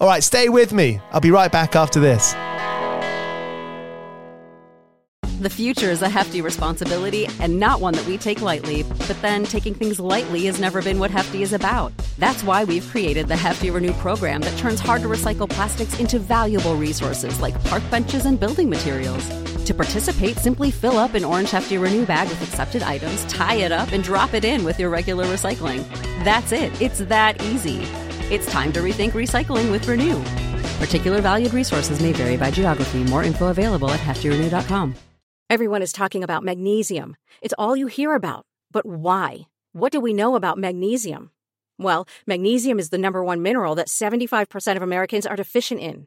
All right, stay with me. I'll be right back after this. The future is a hefty responsibility and not one that we take lightly. But then taking things lightly has never been what Hefty is about. That's why we've created the Hefty Renew program that turns hard to recycle plastics into valuable resources like park benches and building materials. To participate, simply fill up an orange Hefty Renew bag with accepted items, tie it up, and drop it in with your regular recycling. That's it. It's that easy. It's time to rethink recycling with Renew. Particular valued resources may vary by geography. More info available at heftyrenew.com. Everyone is talking about magnesium. It's all you hear about. But why? What do we know about magnesium? Well, magnesium is the number one mineral that 75% of Americans are deficient in.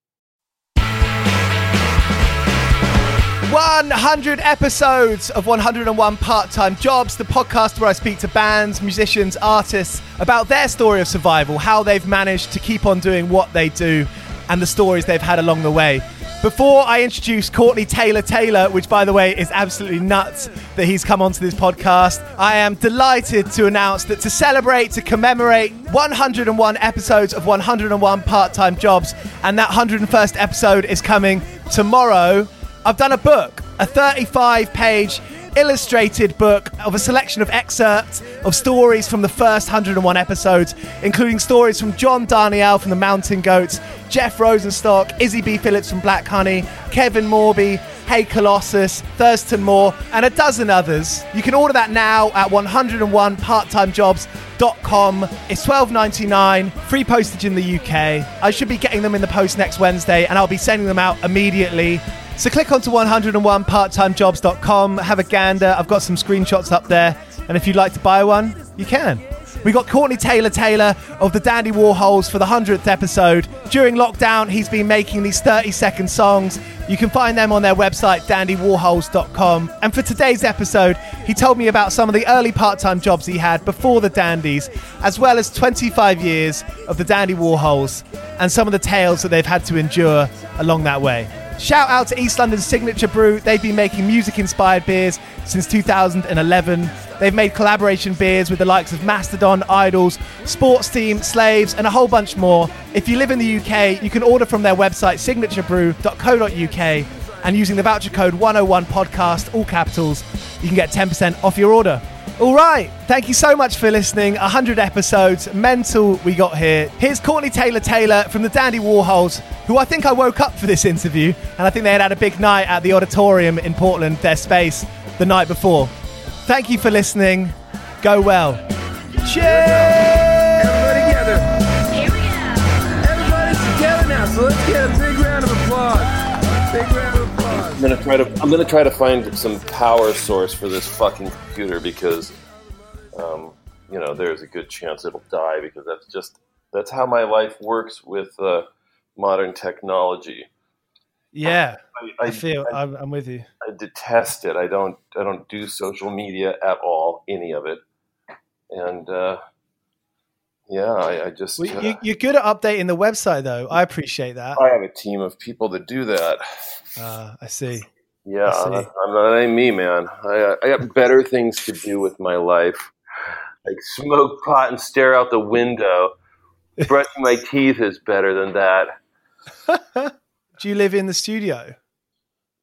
100 episodes of 101 Part Time Jobs, the podcast where I speak to bands, musicians, artists about their story of survival, how they've managed to keep on doing what they do, and the stories they've had along the way. Before I introduce Courtney Taylor Taylor, which by the way is absolutely nuts that he's come onto this podcast, I am delighted to announce that to celebrate, to commemorate 101 episodes of 101 part time jobs, and that 101st episode is coming tomorrow, I've done a book, a 35 page illustrated book of a selection of excerpts of stories from the first 101 episodes, including stories from John Darnielle from the Mountain Goats, Jeff Rosenstock, Izzy B. Phillips from Black Honey, Kevin Morby, Hey Colossus, Thurston Moore, and a dozen others. You can order that now at 101parttimejobs.com. It's $12.99, free postage in the UK. I should be getting them in the post next Wednesday, and I'll be sending them out immediately. So click onto 101parttimejobs.com, have a gander. I've got some screenshots up there, and if you'd like to buy one, you can. We got Courtney Taylor Taylor of the Dandy Warhols for the 100th episode. During lockdown, he's been making these 30 second songs. You can find them on their website, dandywarhols.com. And for today's episode, he told me about some of the early part time jobs he had before the Dandies, as well as 25 years of the Dandy Warhols and some of the tales that they've had to endure along that way. Shout out to East London's Signature Brew. They've been making music inspired beers since 2011. They've made collaboration beers with the likes of Mastodon, IDLES, Sports Team, Slaves, and a whole bunch more. If you live in the UK, you can order from their website signaturebrew.co.uk and using the voucher code 101podcast, all capitals, you can get 10% off your order. All right. Thank you so much for listening. 100 episodes. Mental we got here. Here's Courtney Taylor Taylor from the Dandy Warhols, who I think I woke up for this interview. And I think they had had a big night at the Odditorium in Portland, their space, the night before. Thank you for listening. Go well. Cheers! Gonna try to. I'm gonna try to find some power source for this fucking computer because, um, you know, there's a good chance it'll die because that's just that's how my life works with uh, modern technology. Yeah, I, I feel I, I'm, I'm with you. I detest it. I don't. I don't do social media at all. Any of it. And uh, yeah, I, I just. Well, uh, you, you're good at updating the website, though. I appreciate that. I have a team of people that do that. Uh, I see. Yeah, I see. I'm not, I'm not ain't me, man. I, I got better things to do with my life, like smoke pot and stare out the window. Brushing my teeth is better than that. Do you live in the studio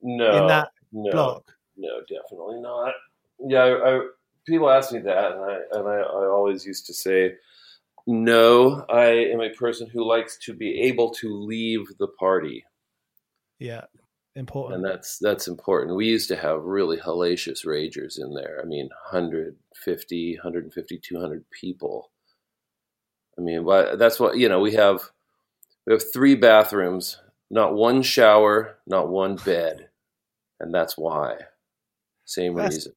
No, in that no, block? no, definitely not. Yeah, I, I, people ask me that, and I and I, I always used to say, no. I am a person who likes to be able to leave the party. Yeah, important. and that's that's important. We used to have really hellacious ragers in there. I mean, 150, 150, 200 people. I mean, that's what you know. We have we have three bathrooms, not one shower, not one bed, and that's why. Same That's- reason.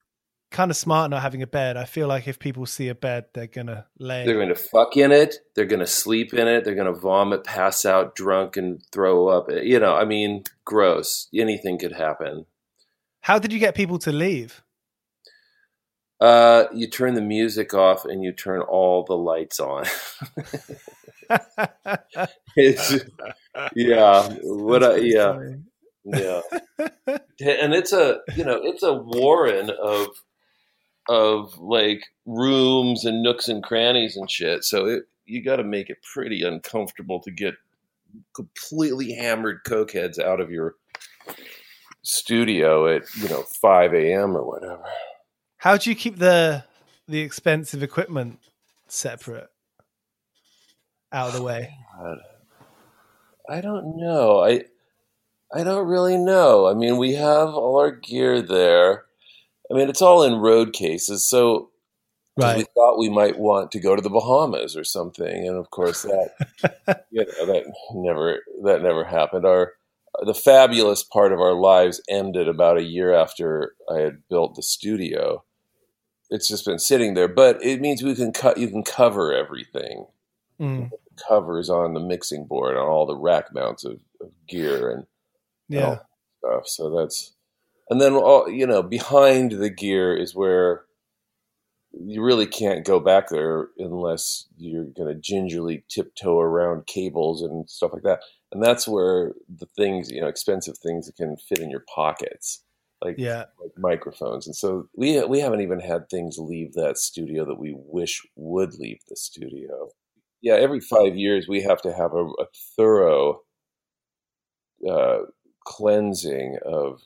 Kind of smart not having a bed. I feel like if people see a bed, they're gonna lay. They're going to fuck in it. They're going to sleep in it. They're going to vomit, pass out, drunk, and throw up. You know, I mean, gross. Anything could happen. How did you get people to leave? Uh, you turn the music off and you turn all the lights on. yeah, what I, yeah, yeah, and it's a you know it's a warren of of like rooms and nooks and crannies and shit. So it, you got to make it pretty uncomfortable to get completely hammered cokeheads out of your studio at you know five a.m. or whatever. How do you keep the the expensive equipment separate out of the way? God. I don't know. I I don't really know. I mean, we have all our gear there. I mean, it's all in road cases, so 'cause we thought we might want to go to the Bahamas or something, and of course that you know that never that never happened. Our the fabulous part of our lives ended about a year after I had built the studio. It's just been sitting there, but it means we can cut. You can cover everything Mm, covers on the mixing board on all the rack mounts of, of gear and yeah. stuff. So that's and then all you know behind the gear is where you really can't go back there unless you're going to gingerly tiptoe around cables and stuff like that. And that's where the things you know expensive things that can fit in your pockets. Like, Yeah. like microphones, and so we we haven't even had things leave that studio that we wish would leave the studio yeah, every five years we have to have a, a thorough uh, cleansing of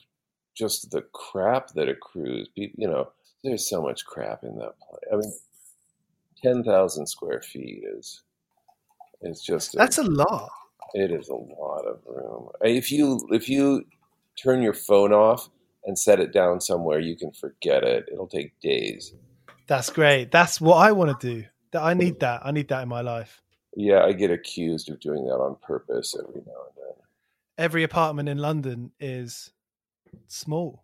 just the crap that accrues. You know, there's so much crap in that place. I mean, ten thousand square feet is is just a, that's a lot. It is a lot of room. If you if you turn your phone off and set it down somewhere, you can forget it. It'll take days. That's great. That's what I want to do. That I need that. I need that in my life. Yeah, I get accused of doing that on purpose every now and then. Every apartment in London is small.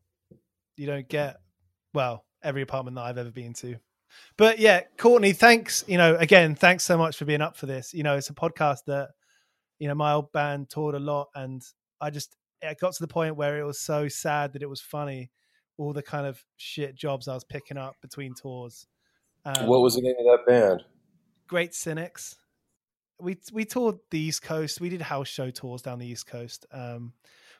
You don't get well, every apartment that I've ever been to. But yeah, Courtney, thanks. You know, again, thanks so much for being up for this. You know, it's a podcast that, you know, my old band toured a lot and I just it got to the point where it was so sad that it was funny all the kind of shit jobs I was picking up between tours. Um, what was the name of that band? Great Cynics. We we toured the East Coast. We did house show tours down the East Coast. Um,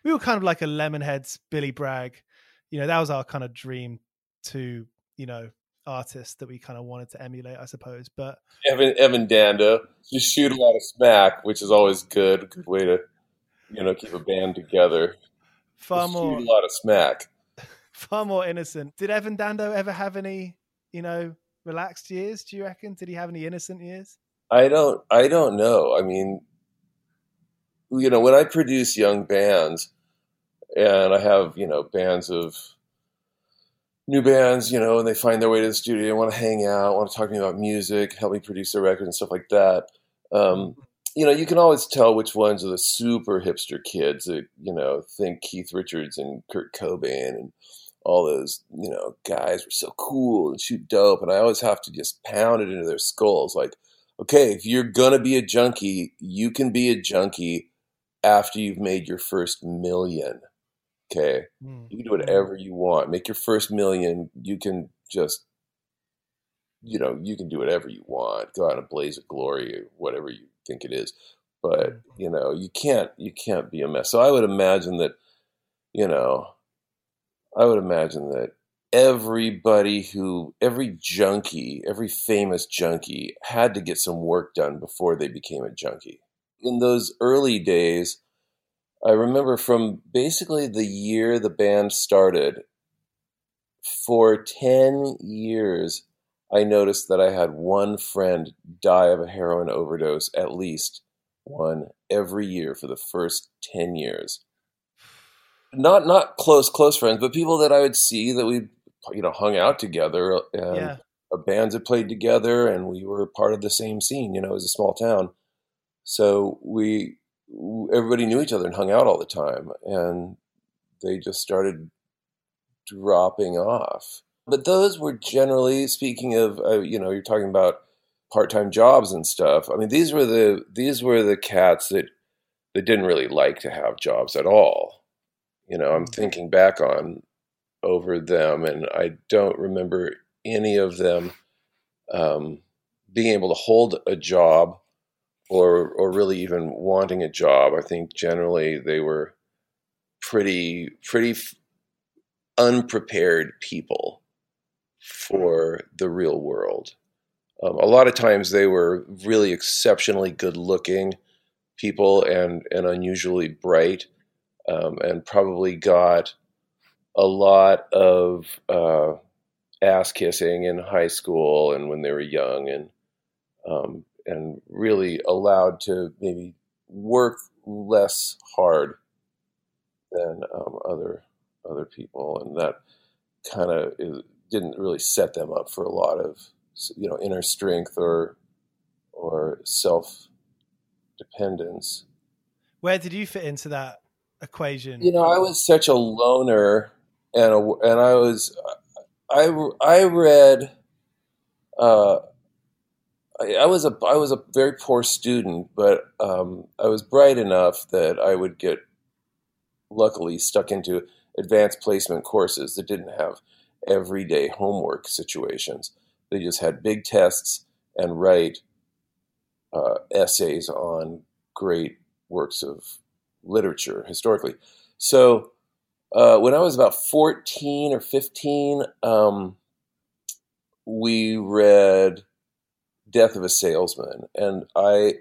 we were kind of like a Lemonheads, Billy Bragg. You know, that was our kind of dream to you know artists that we kind of wanted to emulate, I suppose. But Evan Evan Dando, you shoot a lot of smack, which is always good. Good way to you know keep a band together. Far just more a lot of smack. Far more innocent. Did Evan Dando ever have any you know relaxed years? Do you reckon? Did he have any innocent years? I don't. I don't know. I mean, you know, when I produce young bands, and I have you know bands of new bands, you know, and they find their way to the studio, want to hang out, want to talk to me about music, help me produce their record and stuff like that. Um, you know, you can always tell which ones are the super hipster kids that you know think Keith Richards and Kurt Cobain and all those you know guys were so cool and shoot dope, and I always have to just pound it into their skulls like, okay, if you're gonna be a junkie, you can be a junkie after you've made your first million. Okay, mm. you can do whatever you want. Make your first million. You can just, you know, you can do whatever you want. Go out in a blaze of glory, or whatever you think it is. But mm. you know, you can't you can't be a mess. So I would imagine that, you know, I would imagine that everybody who every junkie, every famous junkie had to get some work done before they became a junkie. In those early days, I remember from basically the year the band started, for 10 years, I noticed that I had one friend die of a heroin overdose, at least one every year for the first 10 years. Not not close close friends, but people that I would see that we you know hung out together uh, and yeah. our bands had played together and we were part of the same scene, you know, it was a small town. So we everybody knew each other and hung out all the time, and they just started dropping off. But those were generally speaking of, uh, you know, you're talking about part-time jobs and stuff. I mean, these were the these were the cats that that didn't really like to have jobs at all. You know, I'm mm. thinking back on over them, and I don't remember any of them um, being able to hold a job or or really even wanting a job. I think generally they were pretty pretty unprepared people for the real world. Um, a lot of times they were really exceptionally good looking people and and unusually bright, um, and probably got a lot of uh, ass kissing in high school and when they were young and um, and really allowed to maybe work less hard than um, other other people, and that kind of didn't really set them up for a lot of you know inner strength or or self dependence. Where did you fit into that equation? You know, I was such a loner, and a, and I was I I read. Uh, I, was a I was a very poor student, but um, I was bright enough that I would get luckily stuck into advanced placement courses that didn't have everyday homework situations. They just had big tests and write uh, essays on great works of literature historically. So uh, when I was about 14 or 15, um, we read Death of a Salesman, and I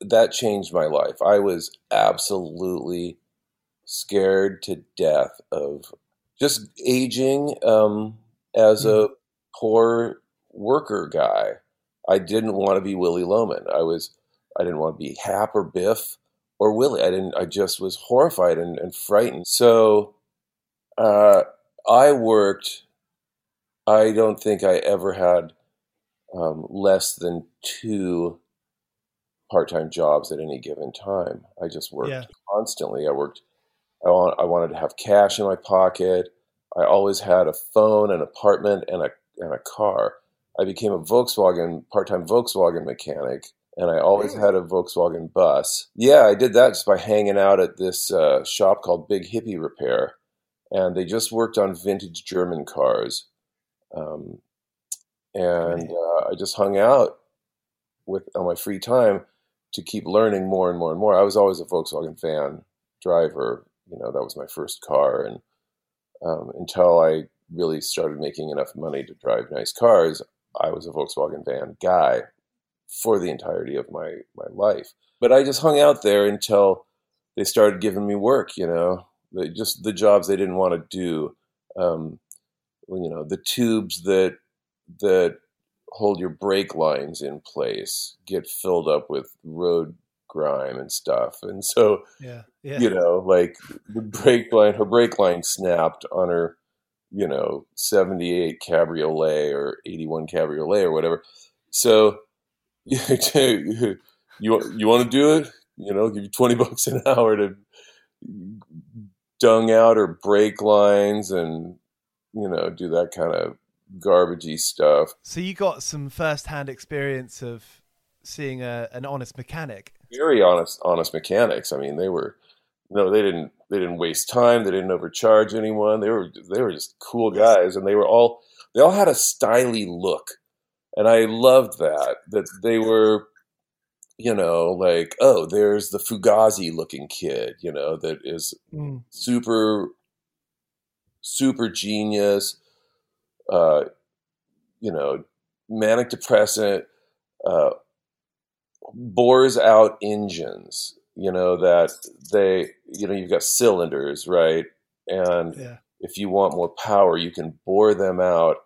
that changed my life. I was absolutely scared to death of just aging um, as a mm-hmm. poor worker guy. I didn't want to be Willy Loman. I was I didn't want to be Hap or Biff or Willie. I didn't. I just was horrified and, and frightened. So uh, I worked. I don't think I ever had um, less than two part-time jobs at any given time. I just worked yeah. constantly. I worked. I, want, I wanted to have cash in my pocket. I always had a phone, an apartment, and a and a car. I became a Volkswagen part-time Volkswagen mechanic, and I always had a Volkswagen bus. Yeah, I did that just by hanging out at this uh, shop called Big Hippie Repair, and they just worked on vintage German cars. Um, and uh, I just hung out with on my free time to keep learning more and more and more. I was always a Volkswagen fan driver. You know, that was my first car, and um, until I really started making enough money to drive nice cars, I was a Volkswagen van guy for the entirety of my my life. But I just hung out there until they started giving me work. You know, the, just the jobs they didn't want to do. Um, you know, the tubes that that hold your brake lines in place get filled up with road grime and stuff. And so, yeah, yeah. you know, like the brake line, her brake line snapped on her, you know, 78 cabriolet or 81 cabriolet or whatever. So you, you, you want to do it? You know, give you 20 bucks an hour to dung out her brake lines and, you know, do that kind of garbagey stuff. So you got some first-hand experience of seeing a, an honest mechanic. Very honest, honest mechanics. I mean, they were no, they didn't they didn't waste time. They didn't overcharge anyone. They were they were just cool guys, and they were all they all had a styly look, and I loved that that they were. You know, like oh, there's the Fugazi looking kid. You know that is mm. super, super genius uh, you know, manic depressant, uh, bores out engines, you know, that they, you know, you've got cylinders, right? And yeah. if you want more power, you can bore them out.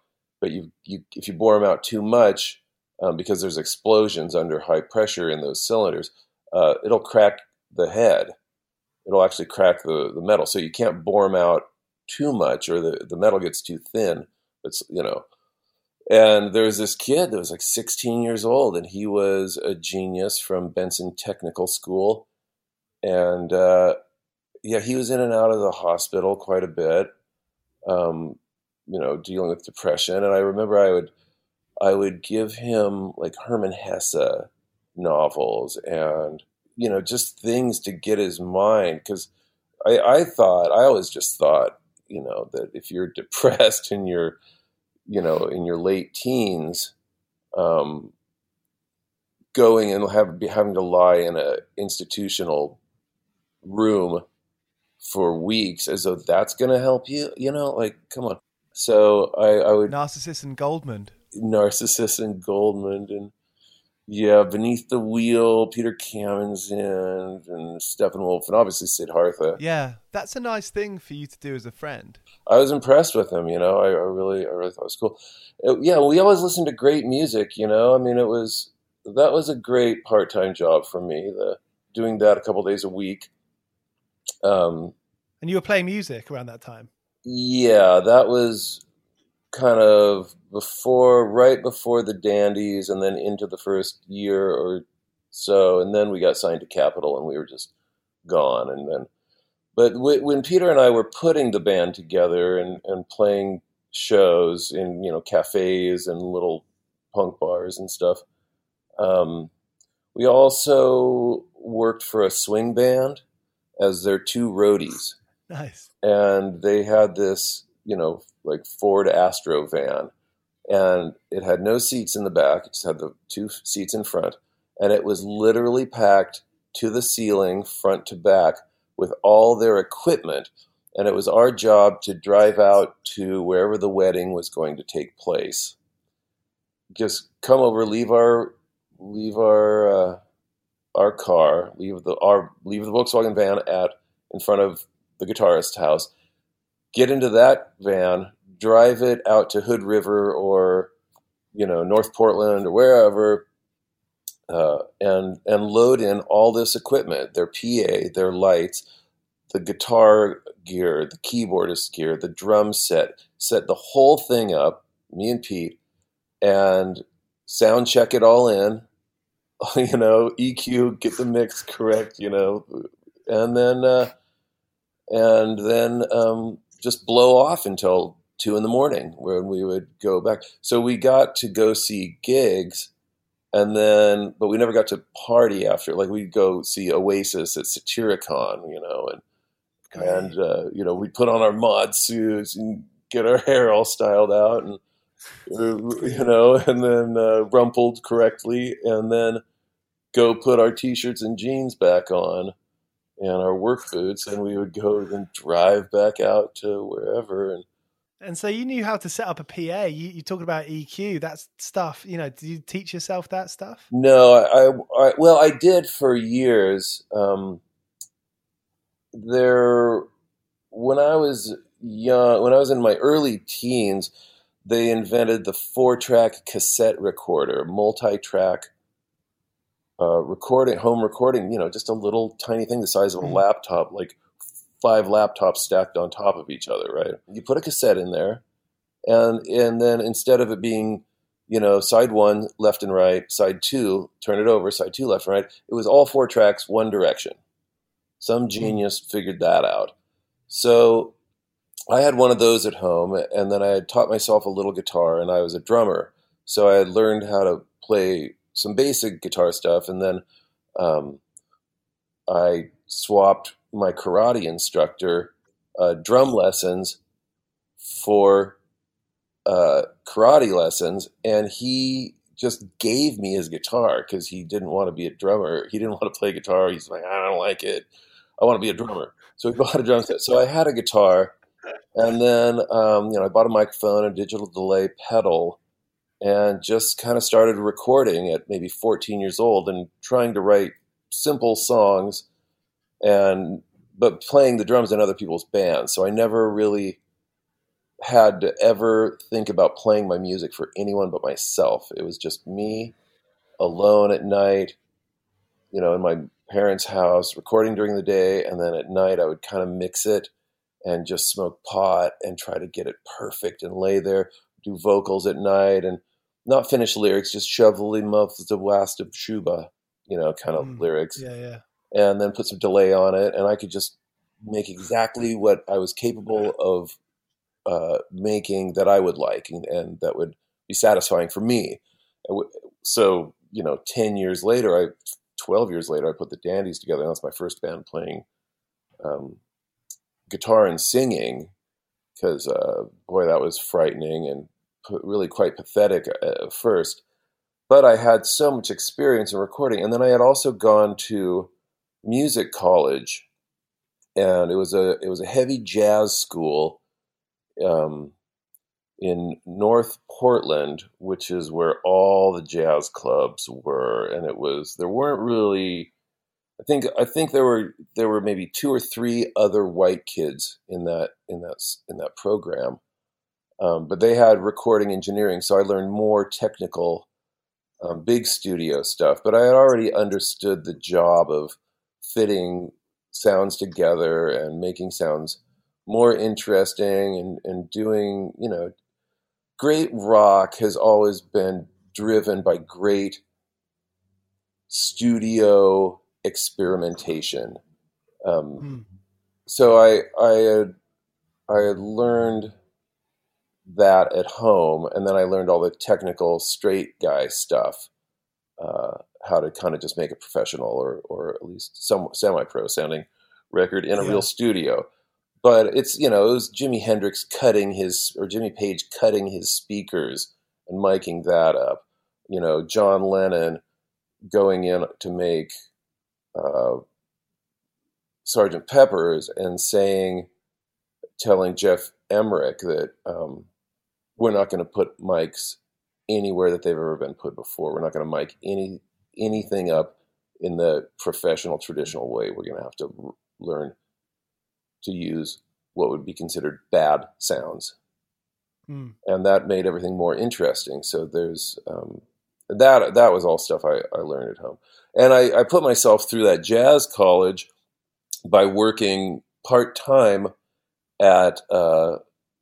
But you, you if you bore them out too much, um, because there's explosions under high pressure in those cylinders, uh, it'll crack the head. It'll actually crack the, the metal. So you can't bore them out too much, or the, the metal gets too thin. It's you know, and there was this kid that was like 16 years old, and he was a genius from Benson Technical School, and uh, yeah, he was in and out of the hospital quite a bit, um, you know, dealing with depression. And I remember I would I would give him like Hermann Hesse novels and you know just things to get his mind because I, I thought I always just thought you know that if you're depressed and you're you know in your late teens um, going and have having to lie in a institutional room for weeks as though that's going to help you you know like come on. So I, I would Narcissus and Goldmund. Narcissus and Goldmund and yeah, Beneath the Wheel, Peter Camenzind, and Steppenwolf, and obviously Siddhartha. Yeah, that's a nice thing for you to do as a friend. I was impressed with him. You know, I, I really, I really thought it was cool. It, yeah, we always listened to great music. You know, I mean, it was that was a great part-time job for me. The doing that a couple days a week. Um, and you were playing music around that time. Yeah, that was kind of before, right before the Dandies, and then into the first year or so, and then we got signed to Capitol, and we were just gone. And then, but w- when Peter and I were putting the band together and, and playing shows in you know cafes and little punk bars and stuff, um, we also worked for a swing band as their two roadies. Nice. And they had this, you know, like Ford Astro van, and it had no seats in the back. It just had the two seats in front, and it was literally packed to the ceiling, front to back, with all their equipment. And it was our job to drive out to wherever the wedding was going to take place. Just come over, leave our leave our uh, our car, leave the our leave the Volkswagen van at in front of the guitarist's house, get into that van, drive it out to Hood River or you know North Portland or wherever, uh, and and load in all this equipment, their PA, their lights, the guitar gear, the keyboardist gear, the drum set, set the whole thing up, me and Pete, and sound check it all in, you know, EQ, get the mix correct, you know, and then uh, and then um, just blow off until two in the morning when we would go back. So we got to go see gigs, and then but we never got to party after. Like we'd go see Oasis at Satyricon, you know, and and uh, you know we'd put on our mod suits and get our hair all styled out and you know, and then uh, rumpled correctly, and then go put our t-shirts and jeans back on and our work boots, and we would go and drive back out to wherever. And and so you knew how to set up a PA. You, you talking about EQ, that stuff. You know, did you teach yourself that stuff? No, I, I well, I did for years. Um, there, when I was young, when I was in my early teens, they invented the four-track cassette recorder, multi-track uh, recording, home recording, you know, just a little tiny thing the size of a mm-hmm. laptop, like five laptops stacked on top of each other, right? You put a cassette in there, and and then instead of it being, you know, side one left and right, side two turn it over, side two left and right, it was all four tracks, one direction. Some mm-hmm. genius figured that out. So I had one of those at home, and then I had taught myself a little guitar, and I was a drummer, so I had learned how to play some basic guitar stuff, and then um, I swapped my karate instructor uh, drum lessons for uh, karate lessons, and he just gave me his guitar because he didn't want to be a drummer. He didn't want to play guitar. He's like, I don't like it. I want to be a drummer. So he bought a drum set. So I had a guitar, and then um, you know I bought a microphone, a digital delay pedal, and just kind of started recording at maybe 14 years old and trying to write simple songs and but playing the drums in other people's bands. So i never really had to ever think about playing my music for anyone but myself. It was just me alone at night you know in my parents house recording during the day and then at night i would kind of mix it and just smoke pot and try to get it perfect and lay there do vocals at night and not finished lyrics, just shoveling muffs the blast of Shuba, you know, kind of mm, lyrics. Yeah, yeah. And then put some delay on it, and I could just make exactly what I was capable of uh, making that I would like, and, and, that would be satisfying for me. So, you know, ten years later, I, twelve years later, I put the Dandies together. And that's my first band playing um, guitar and singing, because uh, boy, that was frightening and really quite pathetic at first. But I had so much experience in recording, and then I had also gone to music college, and it was a it was a heavy jazz school um, in North Portland, which is where all the jazz clubs were, and it was there weren't really. I think I think there were there were maybe two or three other white kids in that in that in that program, um, but they had recording engineering, so I learned more technical, um, big studio stuff. But I had already understood the job of fitting sounds together and making sounds more interesting and, and doing, you know, great rock has always been driven by great studio experimentation. Um, mm. So I I had I had learned that at home, and then I learned all the technical straight guy stuff, uh, how to kind of just make a professional or or at least some semi pro sounding record in a yeah. real studio. But it's you know it was Jimi Hendrix cutting his or Jimmy Page cutting his speakers and miking that up. You know John Lennon going in to make uh, Sergeant Pepper's and saying, telling Geoff Emerick that um, we're not going to put mics anywhere that they've ever been put before. We're not going to mic any anything up in the professional traditional way. We're going to have to r- learn to use what would be considered bad sounds. Mm. And that made everything more interesting. So there's um, that. That was all stuff I, I learned at home, and I, I put myself through that jazz college by working part time at uh,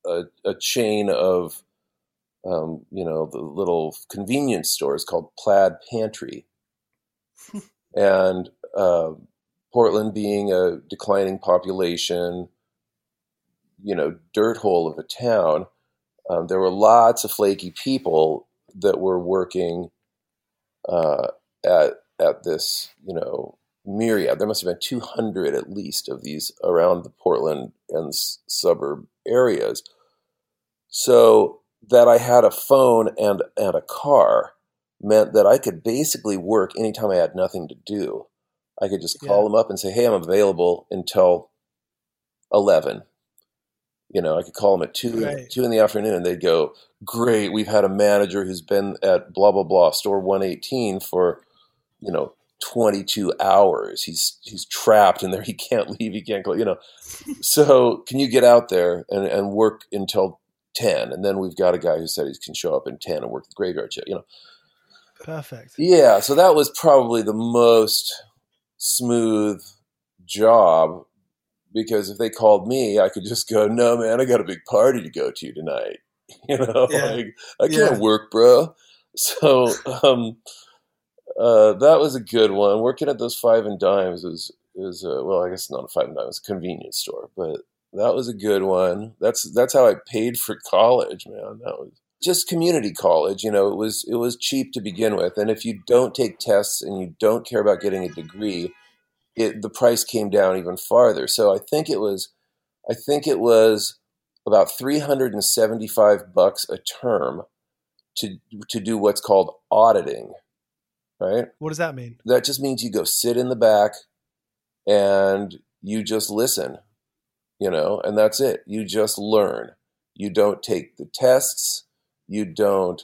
a, a, chain of um, you know the little convenience stores called Plaid Pantry, and uh, Portland being a declining population, you know, dirt hole of a town, um, there were lots of flaky people that were working uh, at at this, you know, myriad. There must have been 200 at least of these around the Portland and s- suburb areas. So that I had a phone and and a car meant that I could basically work anytime I had nothing to do. I could just call Yeah. them up and say, "Hey, I'm available until 11." You know, I could call them at two Right. two in the afternoon, and they'd go, "Great, we've had a manager who's been at blah blah blah store 118 for, you know, 22 hours. He's he's trapped in there. He can't leave. He can't go. You know, so can you get out there and and work until 10? And then we've got a guy who said he can show up in 10 and work the graveyard shift. You know, Perfect. yeah, so that was probably the most smooth job because if they called me, I could just go, "No, man, I got a big party to go to tonight." You know, Yeah. like I can't Yeah. work, bro. So um, uh, that was a good one. Working at those five and dimes is is uh, well, I guess not a five and dime, dimes, a convenience store, but that was a good one. That's that's how I paid for college, man. That was just community college. You know, it was it was cheap to begin with, and if you don't take tests and you don't care about getting a degree, it the price came down even farther. So I think it was, I think it was about three hundred and seventy five bucks a term to to do what's called auditing, right? What does that mean? that just means you go sit in the back and you just listen, you know, and that's it. You just learn. You don't take the tests. You don't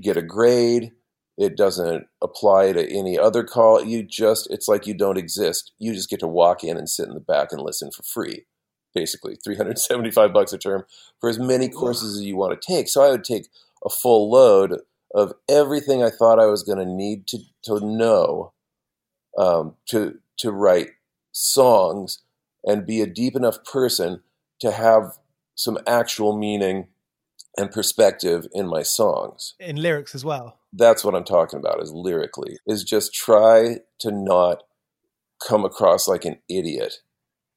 get a grade. It doesn't apply to any other call. You just, it's like you don't exist. You just get to walk in and sit in the back and listen for free, basically. 375 bucks a term for as many courses as you want to take. So I would take a full load of everything I thought I was going to need to to know um, to to write songs and be a deep enough person to have some actual meaning and perspective in my songs. In lyrics as well. That's what I'm talking about. Is lyrically is just try to not come across like an idiot.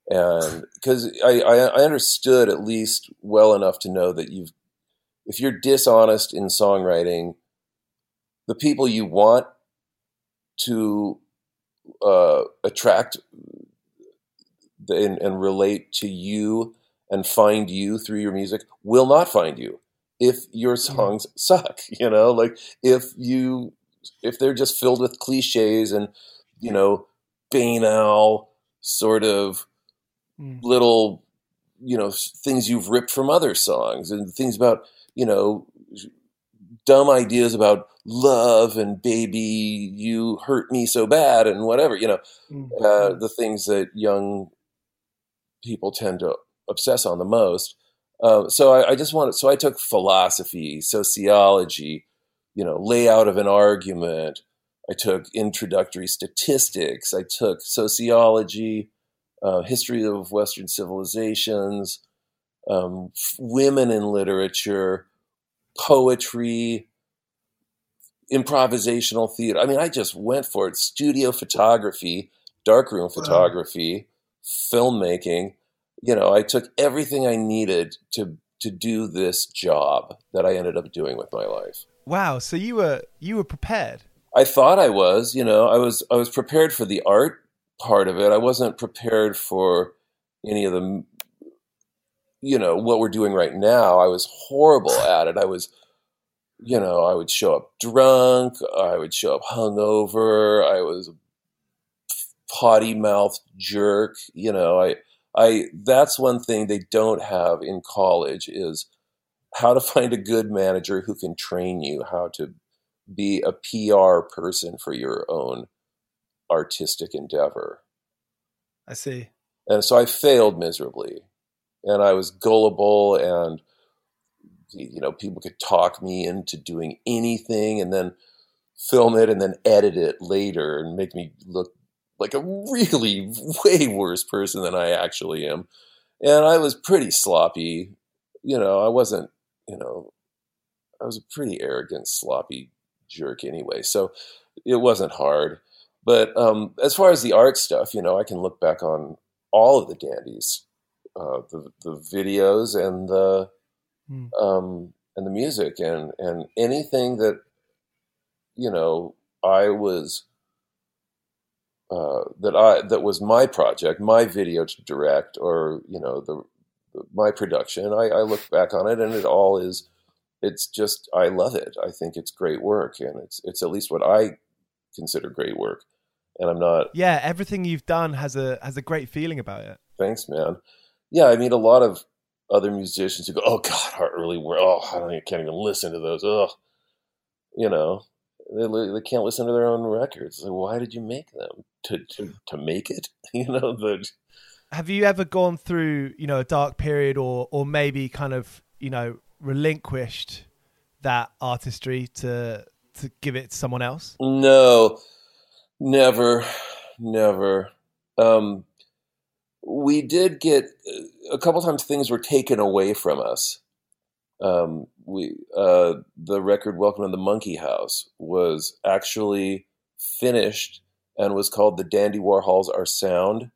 And because I, I, I understood at least well enough to know that you've, if you're dishonest in songwriting, the people you want to uh, attract and, and relate to you and find you through your music will not find you if your songs suck. You know, like if you if they're just filled with cliches and you know banal sort of Mm. little you know things you've ripped from other songs and things about you know dumb ideas about love and baby you hurt me so bad and whatever you know Mm. uh, the things that young people tend to obsess on the most. Uh, so I, I just wanted, so I took philosophy, sociology, you know, layout of an argument. I took introductory statistics. I took sociology, uh, history of Western civilizations, um, f- women in literature, poetry, improvisational theater. I mean, I just went for it. Studio photography, darkroom photography, filmmaking. You know, I took everything I needed to to do this job that I ended up doing with my life. Wow. So you were you were prepared. I thought I was, you know, I was I was prepared for the art part of it. I wasn't prepared for any of the you know, what we're doing right now. I was horrible at it. I was you know, I would show up drunk, I would show up hungover, I was a potty mouthed jerk, you know, I I that's one thing they don't have in college is how to find a good manager who can train you how to be a PR person for your own artistic endeavor. I see. And so I failed miserably. and I was gullible, and you know, people could talk me into doing anything, and then film it, and then edit it later, and make me look like a really way worse person than I actually am. And I was pretty sloppy. You know, I wasn't, you know, I was a pretty arrogant, sloppy jerk anyway. So it wasn't hard. But um, as far as the art stuff, you know, I can look back on all of the dandies, uh, the the videos and the mm. um, and the music and and anything that you know I was uh, that I that was my project, my video to direct, or you know the, the my production. I, I look back on it and it all is. It's just I love it. I think it's great work, and it's it's at least what I consider great work and I'm not. Yeah, everything you've done has a has a great feeling about it. Thanks, man. Yeah, I mean, a lot of other musicians who go, "Oh God, our early work. Oh, I don't, I can't even listen to those. Oh, you know, they they can't listen to their own records. Like, why did you make them to to to make it? You know the. Have you ever gone through, you know, a dark period, or or maybe kind of, you know, relinquished that artistry to to give it to someone else? No, Never, never. Um, we did get a couple times things were taken away from us. Um, we uh, the record "Welcome to the Monkey House" was actually finished and was called "The Dandy Warhols Are Sound,"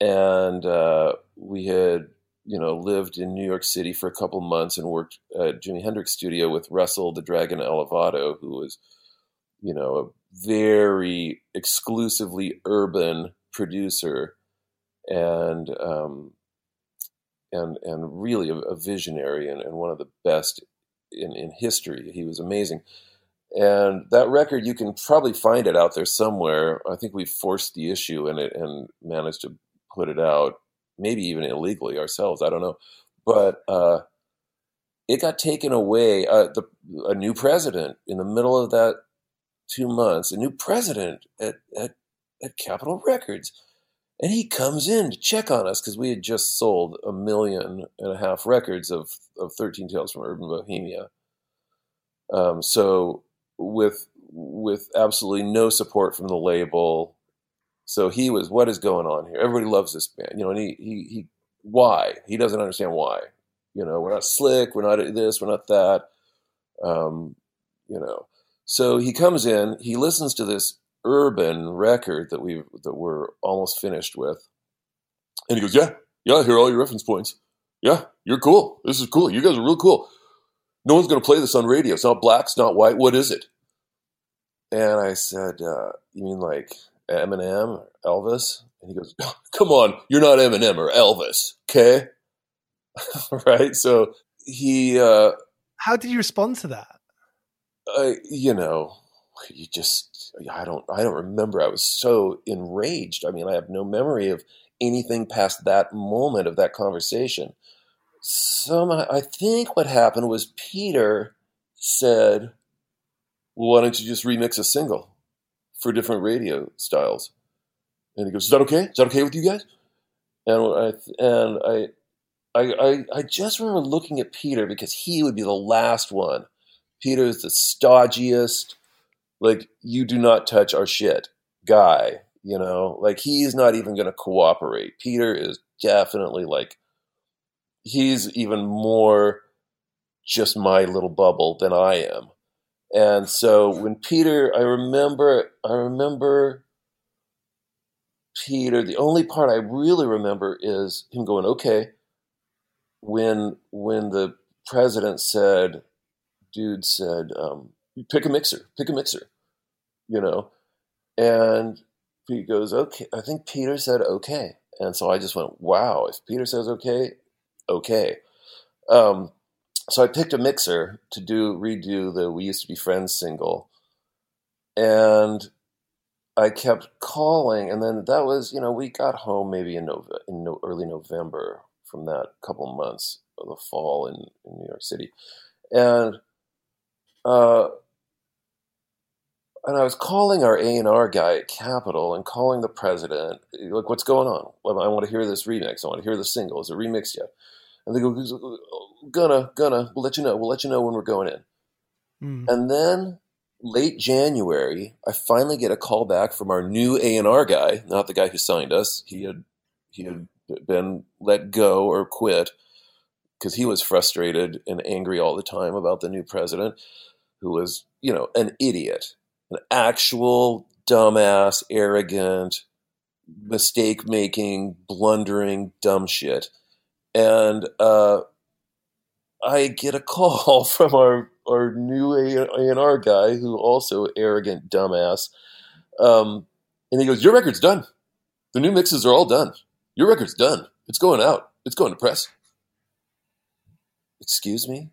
and uh, we had you know lived in New York City for a couple months and worked at Jimi Hendrix studio with Russell the Dragon Elevado, who was you know a very exclusively urban producer and um, and and really a, a visionary and, and, one of the best in, in history. He was amazing. And that record, you can probably find it out there somewhere. I think we forced the issue in it and managed to put it out, maybe even illegally ourselves. I don't know, but uh, it got taken away. Uh, the, a new president in the middle of that two months, a new president at, at, at Capitol Records. And he comes in to check on us because we had just sold a million and a half records of, of 13 Tales from Urban Bohemia. Um, so with with absolutely no support from the label. So he was, what is going on here? Everybody loves this band, you know, and he, he, he why? He doesn't understand why. You know, we're not slick, we're not this, we're not that. Um, you know, so he comes in, he listens to this urban record that we that we're almost finished with, and he goes, "Yeah, yeah, I hear all your reference points. Yeah, you're cool. This is cool. You guys are real cool. No one's going to play this on radio. It's not black. It's not white. What is it?" And I said, uh, "You mean like Eminem, Elvis?" And he goes, "Come on, you're not Eminem or Elvis, okay?" right? So he. Uh, How did you respond to that? uh, you know, you just I don't I don't remember. I was so enraged. I mean, I have no memory of anything past that moment of that conversation. Some I think what happened was Peter said, well, "Why don't you just remix a single for different radio styles?" And he goes, "Is that okay? Is that okay with you guys?" And I and I I, I, I just remember looking at Peter because he would be the last one Peter is the stodgiest, like, you do not touch our shit guy, you know? Like, he's not even going to cooperate. Peter is definitely like, he's even more just my little bubble than I am. And so when Peter, I remember, I remember Peter, the only part I really remember is him going, okay, when, when the president said, dude said, um, pick a mixer, pick a mixer, you know? And he goes, okay. I think Peter said, okay. And so I just went, wow, if Peter says okay, okay. Um, so I picked a mixer to do, redo the We Used to Be Friends single. And I kept calling, and then that was, you know, we got home maybe in, in no- early November from that couple months of the fall in, in New York City. And uh, and I was calling our A and R guy at Capitol and calling the president. Like, what's going on? I want to hear this remix. I want to hear the single. Is it remixed yet? And they go, gonna, gonna. We'll let you know. We'll let you know when we're going in. Mm. And then late January, I finally get a call back from our new A and R guy, not the guy who signed us. He had he had been let go or quit because he was frustrated and angry all the time about the new president, who was you know an idiot, an actual dumbass, arrogant, mistake making, blundering, dumb shit. And uh, I get a call from our our new A&R guy, who also arrogant dumbass, um, and he goes, "Your record's done. The new mixes are all done. Your record's done. It's going out. It's going to press." Excuse me.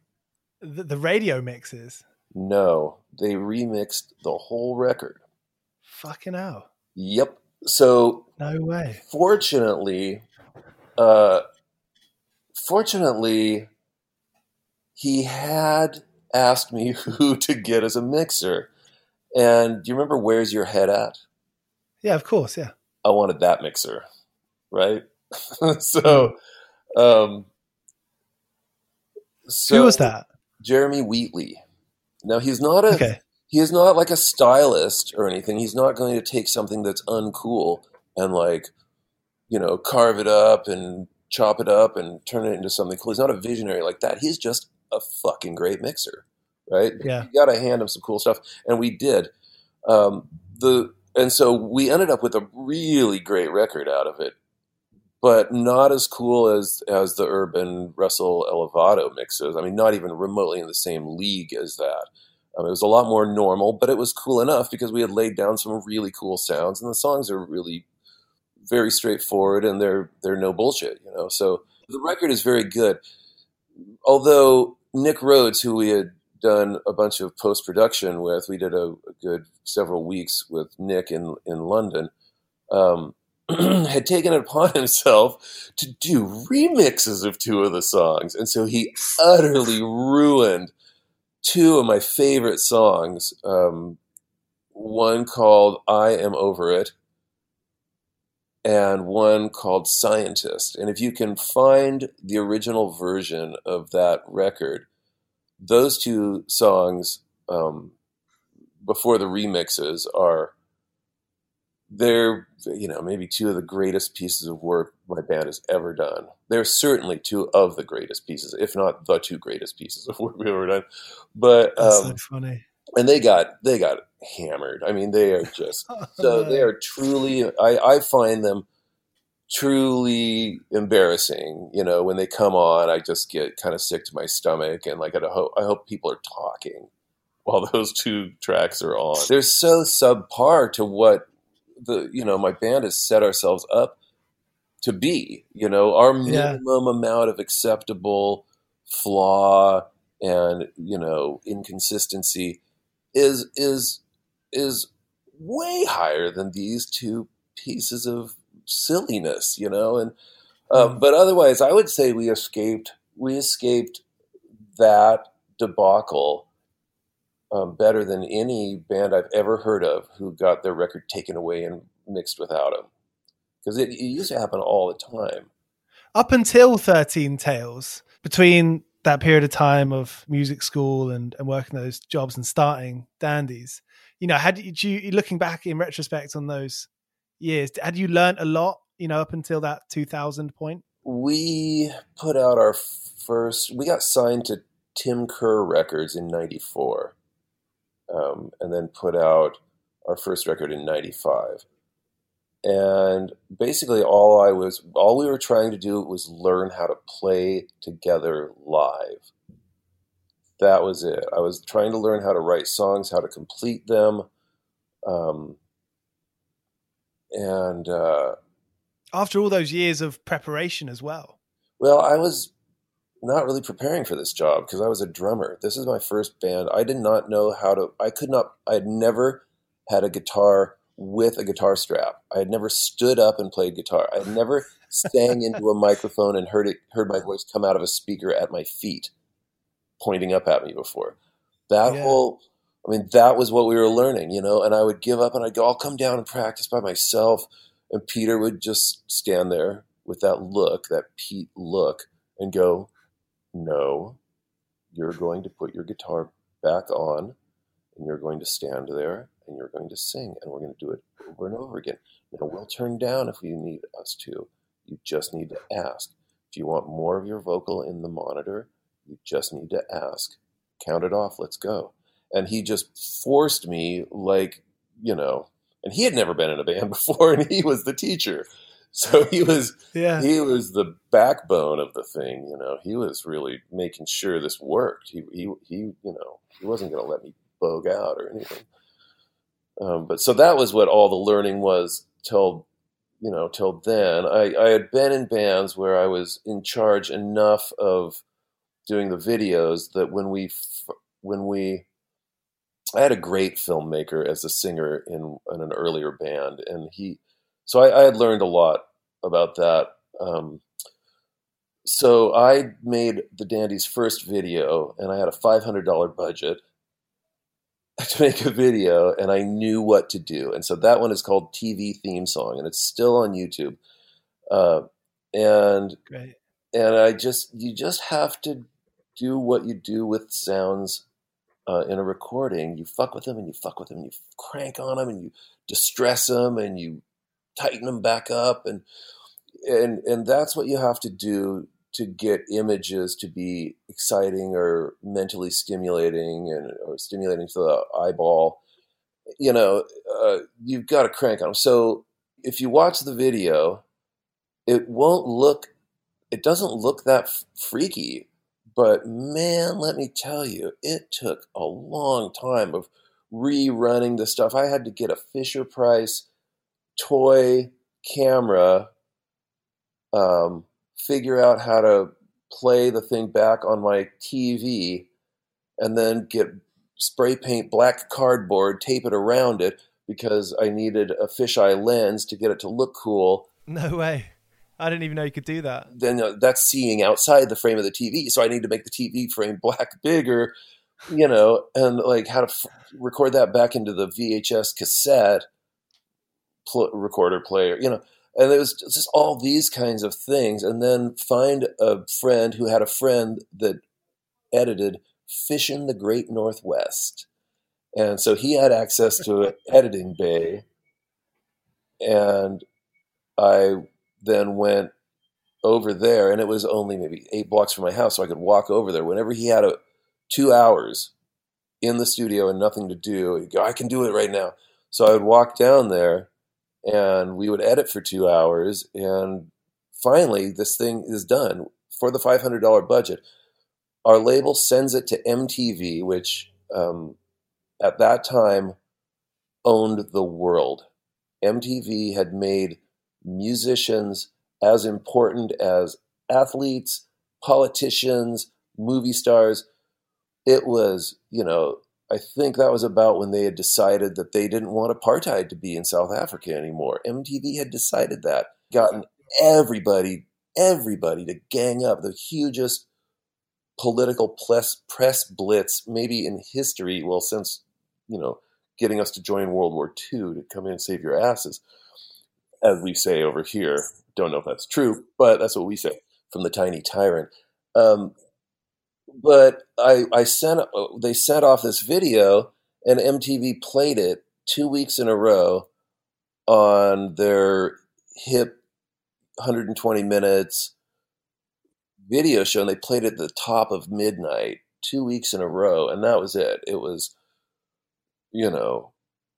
The, the radio mixes. No, they remixed the whole record. Fucking hell. Yep. So no way. Fortunately, uh, fortunately, he had asked me who to get as a mixer. And do you remember Where's Your Head At? Yeah, of course. Yeah. I wanted that mixer, right? so, um, so, who was that? Jeremy Wheatley. Now he's not a okay. he is not like a stylist or anything. He's not going to take something that's uncool and like, you know, carve it up and chop it up and turn it into something cool. He's not a visionary like that. He's just a fucking great mixer, right? Yeah, you got to hand him some cool stuff, and we did. Um, the and so we ended up with a really great record out of it, but not as cool as as the urban Russell Elevado mixes. I mean, not even remotely in the same league as that. Um, it was a lot more normal, but it was cool enough because we had laid down some really cool sounds, and the songs are really very straightforward and they're they're no bullshit, you know. So the record is very good. Although Nick Rhodes, who we had done a bunch of post production with, we did a, a, good several weeks with Nick in in London. Um, had taken it upon himself to do remixes of two of the songs, and so he utterly ruined two of my favorite songs. Um, one called "I Am Over It," and one called Scientist. And if you can find the original version of that record, those two songs um, before the remixes are they're you know maybe two of the greatest pieces of work my band has ever done. They're certainly two of the greatest pieces, if not the two greatest pieces of work we've ever done. But That's um, so funny. And they got they got hammered. I mean, they are just oh, so they are truly. I, I find them truly embarrassing. You know, when they come on, I just get kind of sick to my stomach, and like I hope I hope people are talking while those two tracks are on. They're so subpar to what the you know my band has set ourselves up to be. You know, our minimum yeah. amount of acceptable flaw and you know inconsistency is is is way higher than these two pieces of silliness, you know. And mm. but otherwise, I would say we escaped. We escaped that debacle um, better than any band I've ever heard of who got their record taken away and mixed without them. Because it, it used to happen all the time. Up until Thirteen Tales, between that period of time of music school and, and working those jobs and starting dandies you know had you looking back in retrospect on those years had you learned a lot you know up until that 2000 point? We put out our first we got signed to tim kerr records in 94 um, and then put out our first record in 95 and basically all i was all we were trying to do was learn how to play together live that was it. I was trying to learn how to write songs how to complete them um, and uh, after all those years of preparation as well. Well i was not really preparing for this job because i was a drummer. This is my first band. I did not know how to i could not i had never had a guitar with a guitar strap. I had never stood up and played guitar. I had never sang into a microphone and heard it heard my voice come out of a speaker at my feet, pointing up at me before. That yeah. whole I mean, that was what we were learning, you know. And I would give up and I'd go, I'll come down and practice by myself. And Peter would just stand there with that look, that Pete look, and go, No, you're going to put your guitar back on and you're going to stand there and you're going to sing and we're going to do it over and over again. Now, we'll turn down if you need us to. You just need to ask. If you want more of your vocal in the monitor, you just need to ask. Count it off. Let's go. And he just forced me, like, you know, and he had never been in a band before, and he was the teacher. So he was, yeah. he was the backbone of the thing. You know, he was really making sure this worked. He, he, he you know, he wasn't going to let me bogue out or anything. Um, but so that was what all the learning was till you know, till then, I, I had been in bands where I was in charge enough of doing the videos that when we, when we, I had a great filmmaker as a singer in, in an earlier band, and he, so I, I had learned a lot about that. Um, so I made the Dandy's first video, and I had a five hundred dollar budget, to make a video and I knew what to do. And so that one is called TV theme song and it's still on YouTube. Uh, and Great. and I just you just have to do what you do with sounds uh, in a recording. You fuck with them and you fuck with them and you crank on them and you distress them and you tighten them back up and and and that's what you have to do to get images to be exciting or mentally stimulating and or stimulating to the eyeball, you know, uh, you've got to crank on them. So if you watch the video, it won't look, it doesn't look that f- freaky. But man, let me tell you, it took a long time of rerunning the stuff. I had to get a Fisher Price toy camera um, figure out how to play the thing back on my TV and then get spray paint black cardboard, tape it around it because I needed a fisheye lens to get it to look cool. No way. I didn't even know you could do that. Then uh, that's seeing outside the frame of the TV. So I need to make the TV frame black bigger, you know, and like how to f- record that back into the VHS cassette pl- recorder player, you know and there was just all these kinds of things and then find a friend who had a friend that edited fish in the great northwest and so he had access to an editing bay and i then went over there and it was only maybe eight blocks from my house so i could walk over there. Whenever he had a two hours in the studio and nothing to do he'd go i can do it right now. So i would walk down there and we would edit for two hours and finally this thing is done for the $500 budget. Our label sends it to mtv which um, at that time owned the world. Mtv had made musicians as important as athletes politicians movie stars it was you know I think that was about when they had decided that they didn't want apartheid to be in South Africa anymore. MTV had decided that, gotten everybody, everybody to gang up, the hugest political press, press blitz maybe in history. Well, since, you know, getting us to join World War II to come in and save your asses, as we say over here. Don't know if that's true, but that's what we say from the tiny tyrant. Um, but I, I sent they sent off this video and MTV played it two weeks in a row on their hip 120 minutes video show and they played it at the top of midnight two weeks in a row and that was it it was you know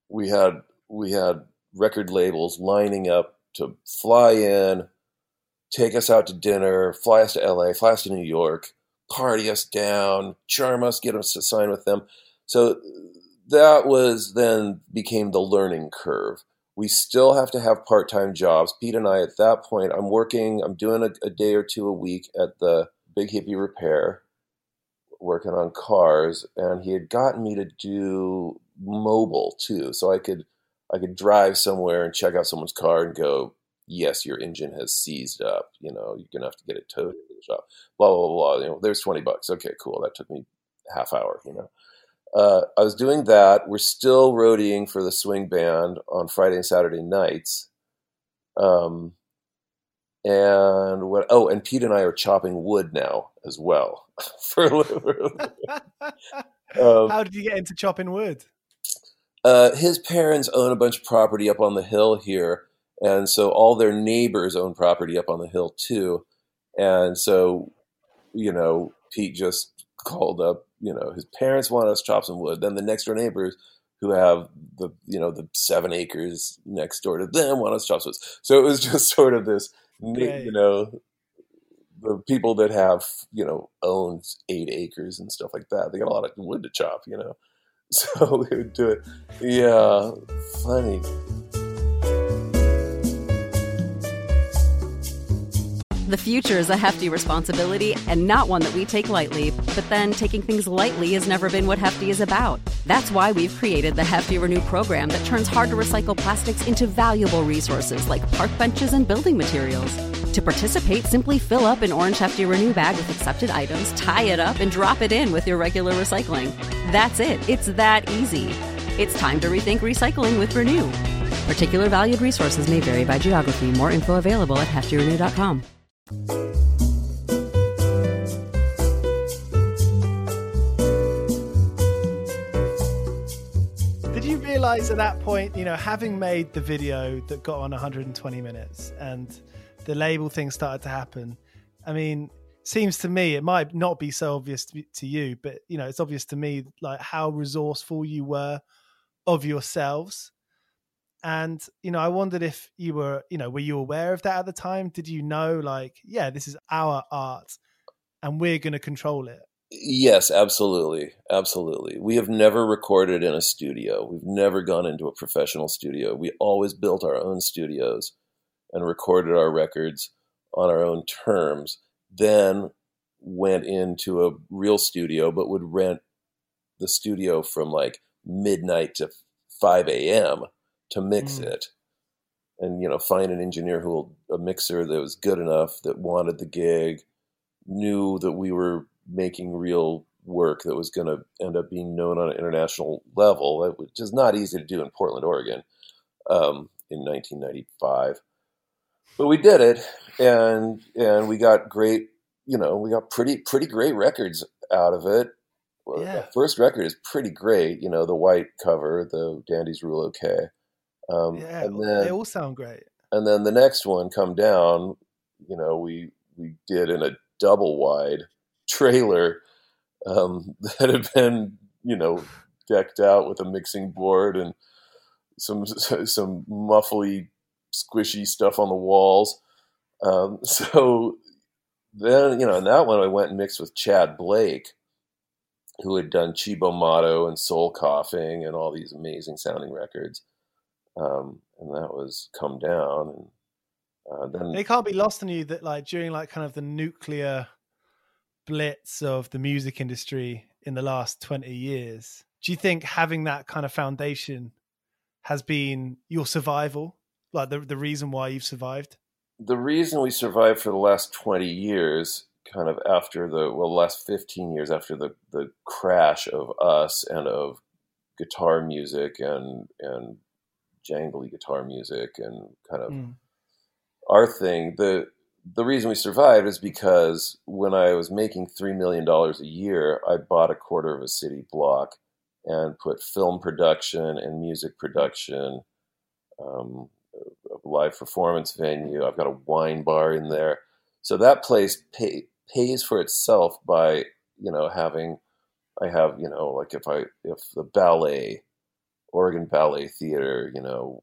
we had we had record labels lining up to fly in take us out to dinner fly us to la fly us to new york party us down, charm us, get us to sign with them. So that was then became the learning curve. We still have to have part time jobs. Pete and I, at that point, I'm working, I'm doing a, a day or two a week at the Big Hippie Repair, working on cars, and he had gotten me to do mobile too, so I could I could drive somewhere and check out someone's car and go, yes, your engine has seized up. You know, you're gonna have to get it towed to the shop. Blah blah blah. You know, there's twenty bucks. Okay, cool. That took me half hour. You know, uh, I was doing that. We're still roadieing for the swing band on Friday and Saturday nights. Um, and what? Oh, and Pete and I are chopping wood now as well. for um, How did you get into chopping wood? Uh, his parents own a bunch of property up on the hill here, and so all their neighbors own property up on the hill too. And so, you know, Pete just called up. You know, his parents want us to chop some wood. Then the next door neighbors who have the you know the seven acres next door to them want us to chop wood. So it was just sort of this, right. you know, the people that have you know owned eight acres and stuff like that. They got a lot of wood to chop. You know. So we would do it. Yeah, funny. The future is a hefty responsibility and not one that we take lightly. But then taking things lightly has never been what Hefty is about. That's why we've created the Hefty Renew program that turns hard to recycle plastics into valuable resources like park benches and building materials. To participate, simply fill up an orange Hefty Renew bag with accepted items, tie it up, and drop it in with your regular recycling. That's it. It's that easy. It's time to rethink recycling with Renew. Particular valued resources may vary by geography. More info available at heftyrenew.com. Did you realize at that point, you know, having made the video that got on 120 minutes and the label thing started to happen? I mean, seems to me it might not be so obvious to, you, but you know, it's obvious to me like how resourceful you were of yourselves. And you know i wondered if you were you know were you aware of that at the time? Did you know like yeah this is our art and we're going to control it? Yes absolutely. Absolutely. We have never recorded in a studio. We've never gone into a professional studio. We always built our own studios and recorded our records on our own terms then went into a real studio but would rent the studio from like midnight to 5 a.m to mix mm. it and you know find an engineer who will, a mixer that was good enough that wanted the gig knew that we were making real work that was going to end up being known on an international level which is not easy to do in portland oregon um, in 1995 but we did it and and we got great you know we got pretty pretty great records out of it yeah. the first record is pretty great you know the white cover the dandy's rule okay um, yeah, and then, they all sound great. And then the next one, "Come Down," you know, we we did in a double wide trailer um, that had been, you know, decked out with a mixing board and some some muffly, squishy stuff on the walls. Um, so then, you know, in that one, I went and mixed with Tchad Blake, who had done Cibo Matto and Soul Coughing and all these amazing sounding records um, and that was come down. And uh, then it can't be lost on you that like during like kind of the nuclear blitz of the music industry in the last 20 years do you think having that kind of foundation has been your survival like the, the reason why you've survived the reason we survived for the last 20 years kind of after the well last 15 years after the the crash of us and of guitar music and and jangly guitar music and kind of mm. our thing. The the reason we survived is because when I was making three million dollars a year, I bought a quarter of a city block and put film production and music production, um, live performance venue. I've got a wine bar in there, so that place pay, pays for itself by you know having. I have you know like if I if the ballet Oregon Ballet Theater, you know,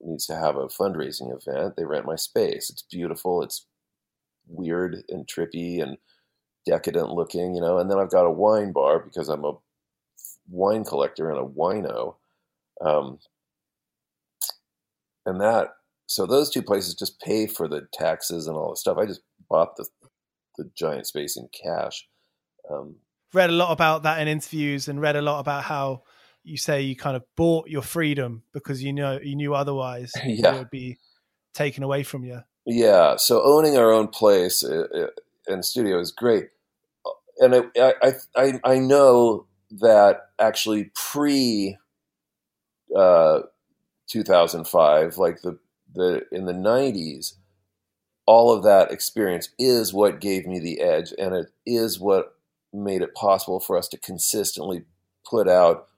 needs to have a fundraising event. They rent my space. It's beautiful. It's weird and trippy and decadent looking, you know. And then I've got a wine bar because I'm a wine collector and a wino. Um, and that, so those two places just pay for the taxes and all the stuff. I just bought the the giant space in cash. Um, read a lot about that in interviews and read a lot about how you say you kind of bought your freedom because you know you knew otherwise yeah. it would be taken away from you. Yeah. So owning our own place uh, uh, and studio is great, and I I I, I know that actually pre uh, 2005, like the the in the 90s, all of that experience is what gave me the edge, and it is what made it possible for us to consistently put out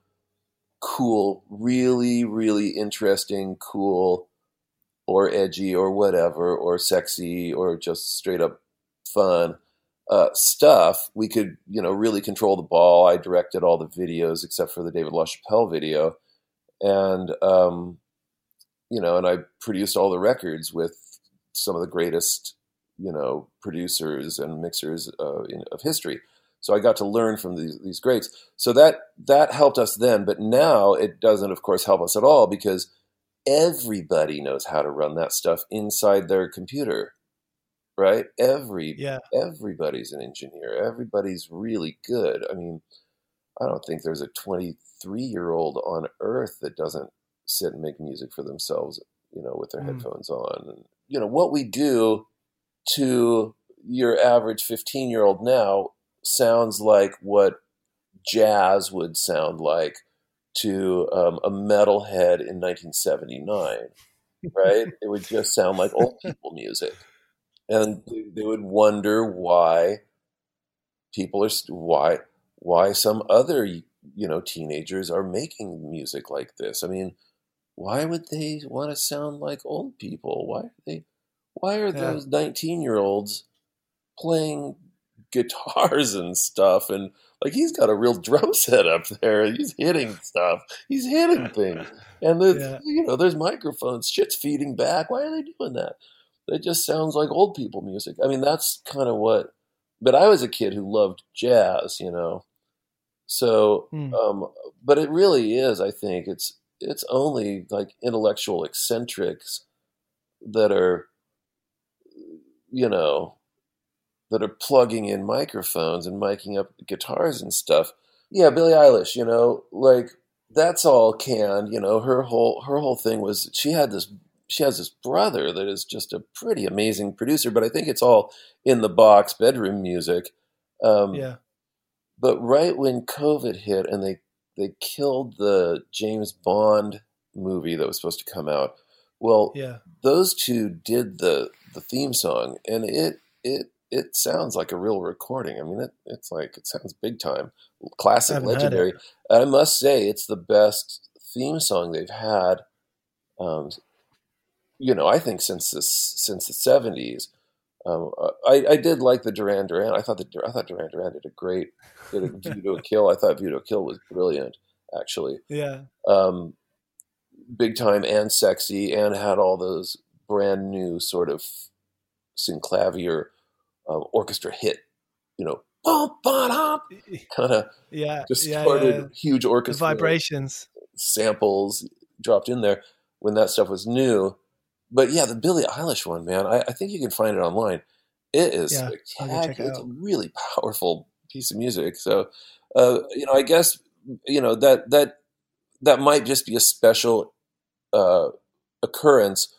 cool, really, really interesting, cool, or edgy, or whatever, or sexy, or just straight up fun uh, stuff. We could, you know, really control the ball. I directed all the videos except for the David LaChapelle video, and um, you know, and I produced all the records with some of the greatest, you know, producers and mixers uh, in, of history. So I got to learn from these, these greats. So that that helped us then, but now it doesn't, of course, help us at all because everybody knows how to run that stuff inside their computer, right? Every yeah. everybody's an engineer. Everybody's really good. I mean, I don't think there's a 23 year old on earth that doesn't sit and make music for themselves, you know, with their mm. headphones on. And, you know, what we do to your average 15 year old now sounds like what jazz would sound like to um, a metalhead in 1979, right? it would just sound like old people music. And they would wonder why people are, why, why some other, you know, teenagers are making music like this. I mean, why would they want to sound like old people? Why are they, why are yeah. those 19 year olds playing guitars and stuff? And like he's got a real drum set up there. He's hitting stuff. He's hitting things. And the, yeah. you know there's microphones. Shit's feeding back. Why are they doing that? It just sounds like old people music. I mean that's kind of what but i was a kid who loved jazz you know? So mm. um but it really is i think it's it's only like intellectual eccentrics that are you know that are plugging in microphones and miking up guitars and stuff. Yeah, Billie Eilish, you know, like that's all canned. You know, her whole her whole thing was she had this she has this brother that is just a pretty amazing producer, but I think it's all in the box bedroom music. Um, yeah. But right when COVID hit and they they killed the James Bond movie that was supposed to come out, well, yeah. those two did the the theme song, and it it it sounds like a real recording. I mean, it, it's like it sounds big time, classic, legendary. I must say, it's the best theme song they've had. Um, you know, I think since this since the seventies. Um, I, I did like the Duran Duran. I thought that I thought Duran Duran did a great did a View to a Kill. I thought View to a Kill was brilliant, actually. Yeah. Um, big time and sexy, and had all those brand new sort of synclavier um, orchestra hit, you know, bump, bump, bump, kind of yeah, distorted, yeah, yeah. huge orchestra the vibrations, samples dropped in there when that stuff was new but yeah, the Billie Eilish one, man, I, I think you can find it online. It is yeah, spectacular. It it's a really powerful piece of music. So, uh, you know, I guess you know that that that might just be a special uh, occurrence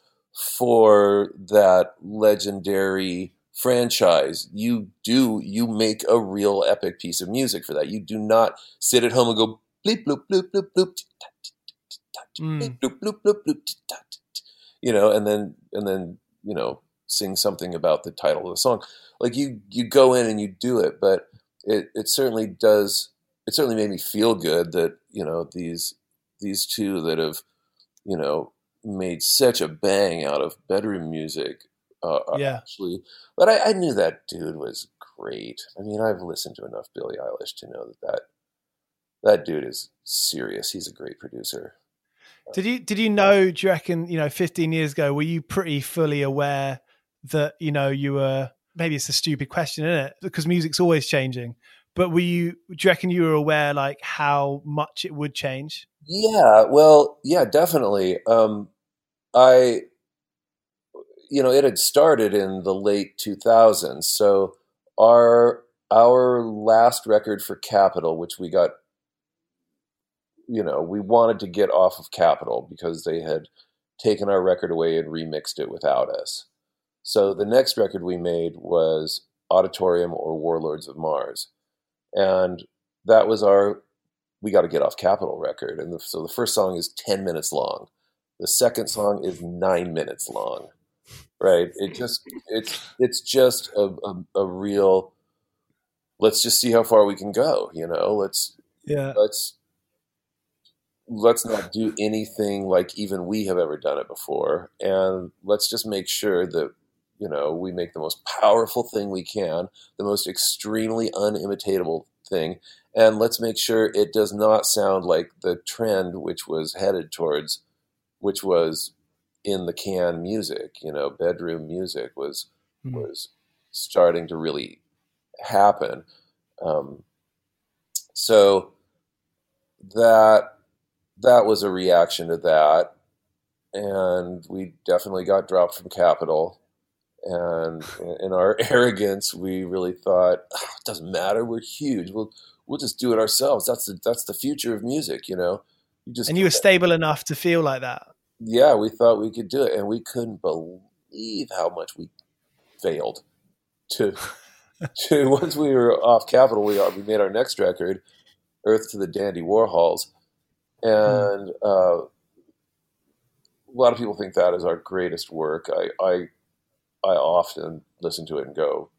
for that legendary franchise. You do you make a real epic piece of music for that. You do not sit at home and go bleep bloop bloop bloop bloop. Mm. Bloop, bloop, bloop, bloop, bloop, you know, and then and then you know sing something about the title of the song. Like you you go in and you do it, but it it certainly does. It certainly made me feel good that you know these these two that have you know made such a bang out of bedroom music uh, yeah. Actually, but I, I, knew that dude was great. I mean, I've listened to enough Billie Eilish to know that that, that dude is serious. He's a great producer. Did you did you know? Do you reckon you know? Fifteen years ago, were you pretty fully aware that you know you were? Maybe it's a stupid question, isn't it? Because music's always changing. But were you? Do you reckon you were aware like how much it would change? Yeah. Well, yeah, definitely. Um, I you know, it had started in the late 2000s. So our our last record for Capitol, which we got, you know, we wanted to get off of Capitol because they had taken our record away and remixed it without us. So the next record we made was Odditorium or Warlords of Mars. And that was our we got to get off Capitol record. And the, so the first song is 10 minutes long. The second song is nine minutes long. Right. It just, it's, it's just a, a, a real, let's just see how far we can go. You know, let's, yeah, let's, let's not do anything like even we have ever done it before. And let's just make sure that, you know, we make the most powerful thing we can, the most extremely unimitatable thing. And let's make sure it does not sound like the trend which was headed towards, which was in the can music, you know, bedroom music was, mm. was starting to really happen. Um, so that that was a reaction to that, and we definitely got dropped from Capitol. And in our arrogance, we really thought oh, it doesn't matter. We're huge. We'll we'll just do it ourselves. That's the that's the future of music, you know. You just and you were stable enough to feel like that. Yeah, we thought we could do it, and we couldn't believe how much we failed. To to once we were off Capitol, we we made our next record, Earth to the Dandy Warhols. And uh, a lot of people think that is our greatest work. I, I I often listen to it and go,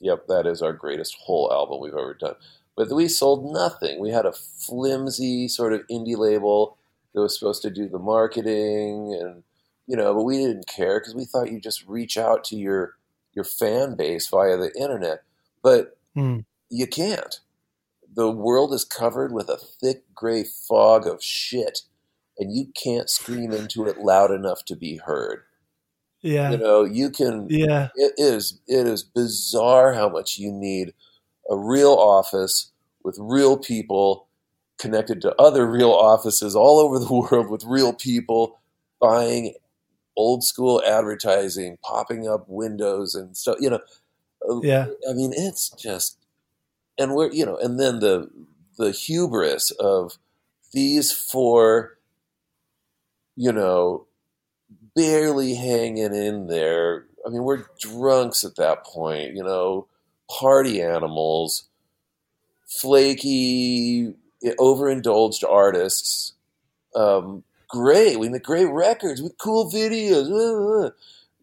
"Yep, that is our greatest whole album we've ever done." But we sold nothing. We had a flimsy sort of indie label that was supposed to do the marketing, and you know, but we didn't care because we thought you just reach out to your your fan base via the internet, but mm. you can't the world is covered with a thick gray fog of shit, and you can't scream into it loud enough to be heard. Yeah. You know, you can Yeah. It is it is bizarre how much you need a real office with real people connected to other real offices all over the world with real people buying old school advertising, popping up windows and stuff, you know. Yeah. I mean, it's just and we're you know, and then the the hubris of these four, you know, barely hanging in there. I mean, we're drunks at that point, you know, party animals, flaky, eh, overindulged artists. Um, great, we make great records with cool videos. Uh, uh, uh.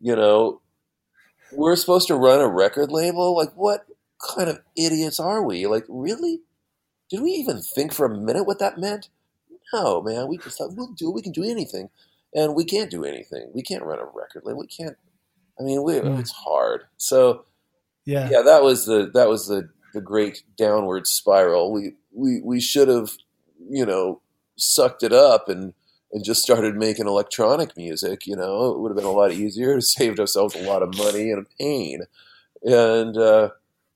You know, we're supposed to run a record label. Like, what? Kind of idiots are we? Like, really? Did we even think for a minute what that meant? No, man. We just thought we'll do. We can do anything, and we can't do anything. We can't run a record label. We can't. I mean, we, mm. it's hard. So, yeah, yeah. That was the that was the the great downward spiral. We we we should have, you know, sucked it up and and just started making electronic music. You know, it would have been a lot easier. Saved ourselves a lot of money and pain. And uh,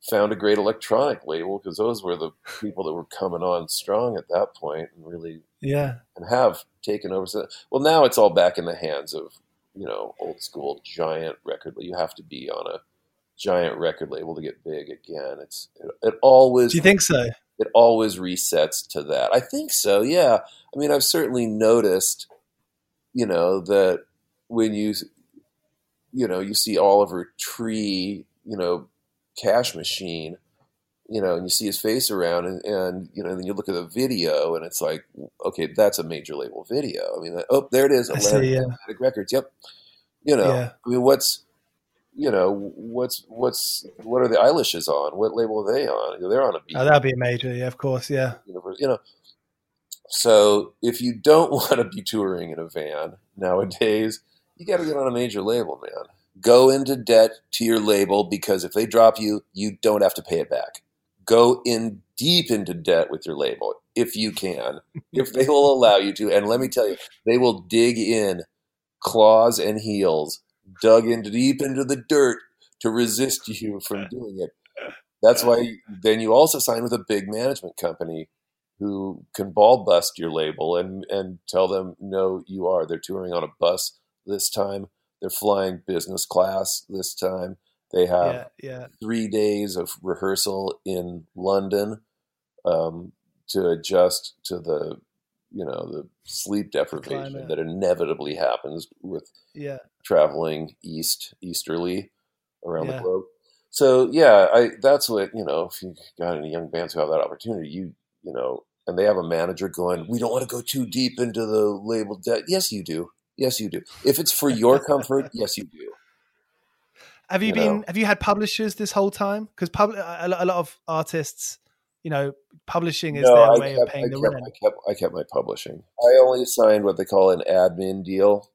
found a great electronic label because those were the people that were coming on strong at that point and really yeah and have taken over. So, Well, now it's all back in the hands of you know old school giant record. You have to be on a giant record label to get big again. It's it, it always. Do you think so? It always resets to that. I think so. Yeah. I mean, I've certainly noticed, you know, that when you, you know, you see Oliver Tree, you know, cash machine, you know, and you see his face around, and, and you know, then you look at the video, and it's like, okay, that's a major label video. I mean, oh, there it is, Atlantic, yeah. Atlantic Records. Yep. You know, yeah. I mean, what's you know, what's what's what are the Eilishes on? What label are they on? They're on a. Oh, that'd be a major, yeah, of course, yeah. Universe, you know, so if you don't want to be touring in a van nowadays, you got to get on a major label, man go into debt to your label because if they drop you, you don't have to pay it back. Go in deep into debt with your label if you can, if they will allow you to. And let me tell you, they will dig in claws and heels, dug into deep into the dirt to resist you from doing it. That's why then you also sign with a big management company who can ball bust your label and and tell them no, you are. They're touring on a bus this time they're flying business class this time. They have yeah, yeah. three days of rehearsal in London um, to adjust to the you know the sleep deprivation Climate. that inevitably happens with yeah. traveling east easterly around the globe. So yeah, I that's what you know. If you got any young bands who have that opportunity, you you know and they have a manager going, "We don't want to go too deep into the label debt." Yes, you do. Yes, you do. If it's for your comfort, yes, you do. Have you, you been? Know? Have you had publishers this whole time? Because pub- a, lot of artists, you know, publishing is no, their I way kept, of paying I the kept, rent. I kept, I kept my publishing. I only signed what they call an admin deal,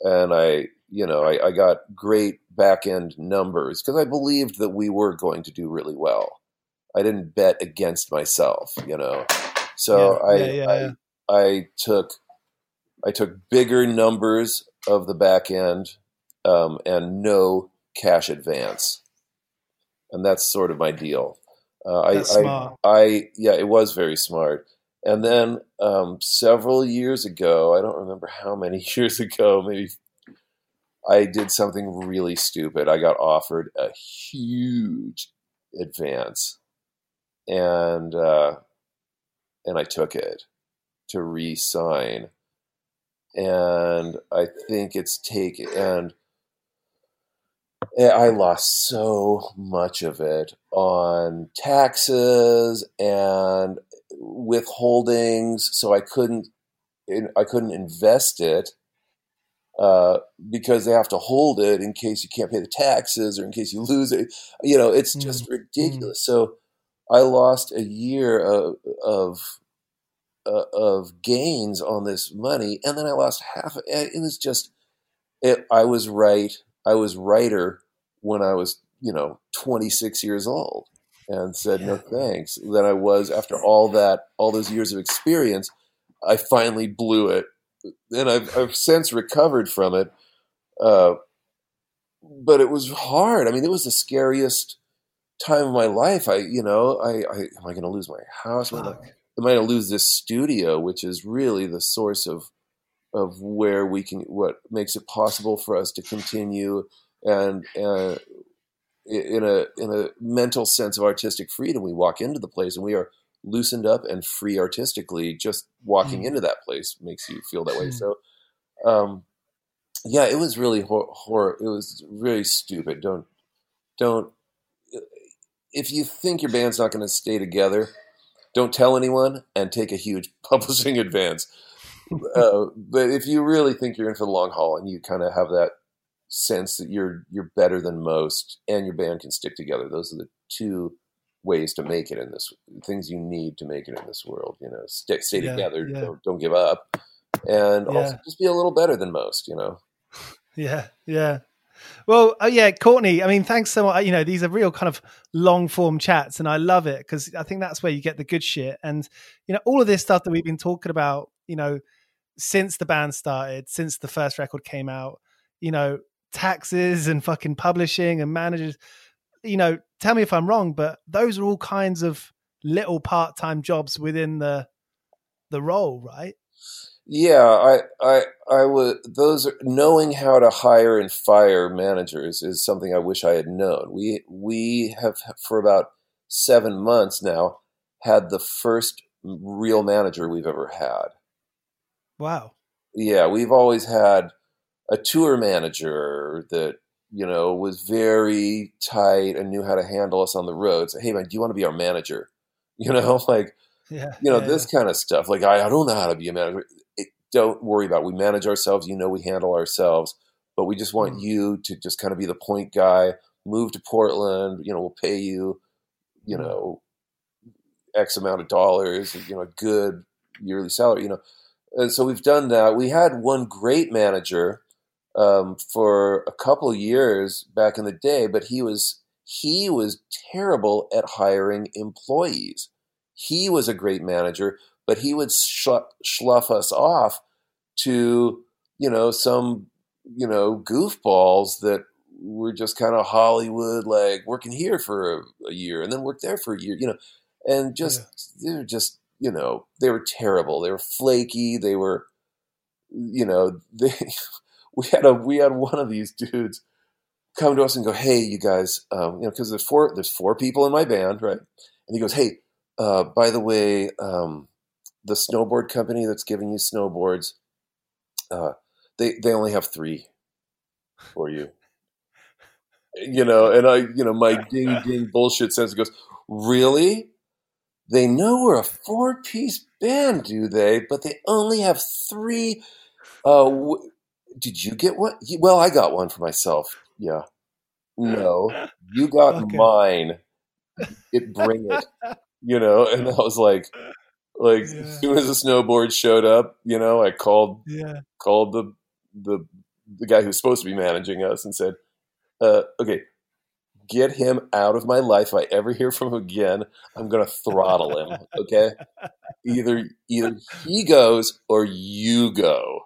and I, you know, I, I got great back end numbers because I believed that we were going to do really well. I didn't bet against myself, you know. So yeah, I, yeah, yeah, I, I took, I took bigger numbers of the back end um, and no cash advance, and that's sort of my deal. Uh, I, I, I, yeah, it was very smart. And then um, several years ago, I don't remember how many years ago, maybe I did something really stupid. I got offered a huge advance, and uh, and I took it to re-sign. And I think it's taken and I lost so much of it on taxes and withholdings, so I couldn't I couldn't invest it uh, because they have to hold it in case you can't pay the taxes or in case you lose it. You know, it's just mm-hmm. ridiculous. So I lost a year of of, uh, of gains on this money, and then I lost half. It was just it. I was right I was writer when I was, you know, 26 years old and said yeah. no thanks than I was after all that, all those years of experience. I finally blew it, and I've, I've since recovered from it. Uh, but it was hard. I mean, it was the scariest time of my life. I, you know, I, I am I going to lose my house? I, am I going to lose this studio, which is really the source of of where we can what makes it possible for us to continue and uh, in a in a mental sense of artistic freedom we walk into the place and we are loosened up and free artistically just walking mm. into that place makes you feel that way mm. so um, yeah it was really horror hor- it was really stupid don't don't if you think your band's not going to stay together don't tell anyone and take a huge publishing advance uh, but if you really think you're in for the long haul and you kind of have that sense that you're you're better than most and your band can stick together, those are the two ways to make it in this things you need to make it in this world. You know, stay, stay yeah, together, yeah. Don't, don't, give up, and yeah. also just be a little better than most. You know. Yeah, yeah. Well, oh yeah, Courtney. I mean, thanks so much. You know, these are real kind of long form chats, and I love it because I think that's where you get the good shit. And you know, all of this stuff that we've been talking about, you know, since the band started, since the first record came out, you know, taxes and fucking publishing and managers, you know, tell me if I'm wrong, but those are all kinds of little part-time jobs within the the role, right? Yeah, I, I, I would. Those are, knowing how to hire and fire managers is something I wish I had known. We we have for about seven months now had the first real manager we've ever had. Wow. Yeah, we've always had a tour manager that you know was very tight and knew how to handle us on the road. Say, hey man, do you want to be our manager? You know, like yeah, you know yeah, this yeah. kind of stuff. Like I, I don't know how to be a manager. Don't worry about. It. We manage ourselves. You know, we handle ourselves. But we just want mm. you to just kind of be the point guy. Move to Portland. You know, we'll pay you. You mm. know, X amount of dollars. You know, a good yearly salary. You know, and so we've done that. We had one great manager um, for a couple years back in the day, but he was he was terrible at hiring employees. He was a great manager, but he would slough us off to you know some you know goofballs that were just kind of Hollywood, like working here for a, a, year and then work there for a year, you know, and just yeah. they're just you know they were terrible. They were flaky. They were you know they we had a we had one of these dudes come to us and go, "Hey, you guys, um, you know, because there's four there's four people in my band, right?" And he goes, "Hey, uh, by the way, um, the snowboard company that's giving you snowboards, uh, they they only have three for you." You know, and I, you know, my ding ding bullshit sense goes, "Really?" they know we're a four piece band, do they? But they only have three. Uh, w- did you get one? Well, I got one for myself. Yeah. No, you got Okay. mine. It bring it. You know, and I was like, like Yeah. as soon as the snowboard showed up, you know, I called Yeah. called the the the guy who's supposed to be managing us and said, uh, "Okay, get him out of my life. If I ever hear from him again, I'm going to throttle him. Okay, either either he goes or you go,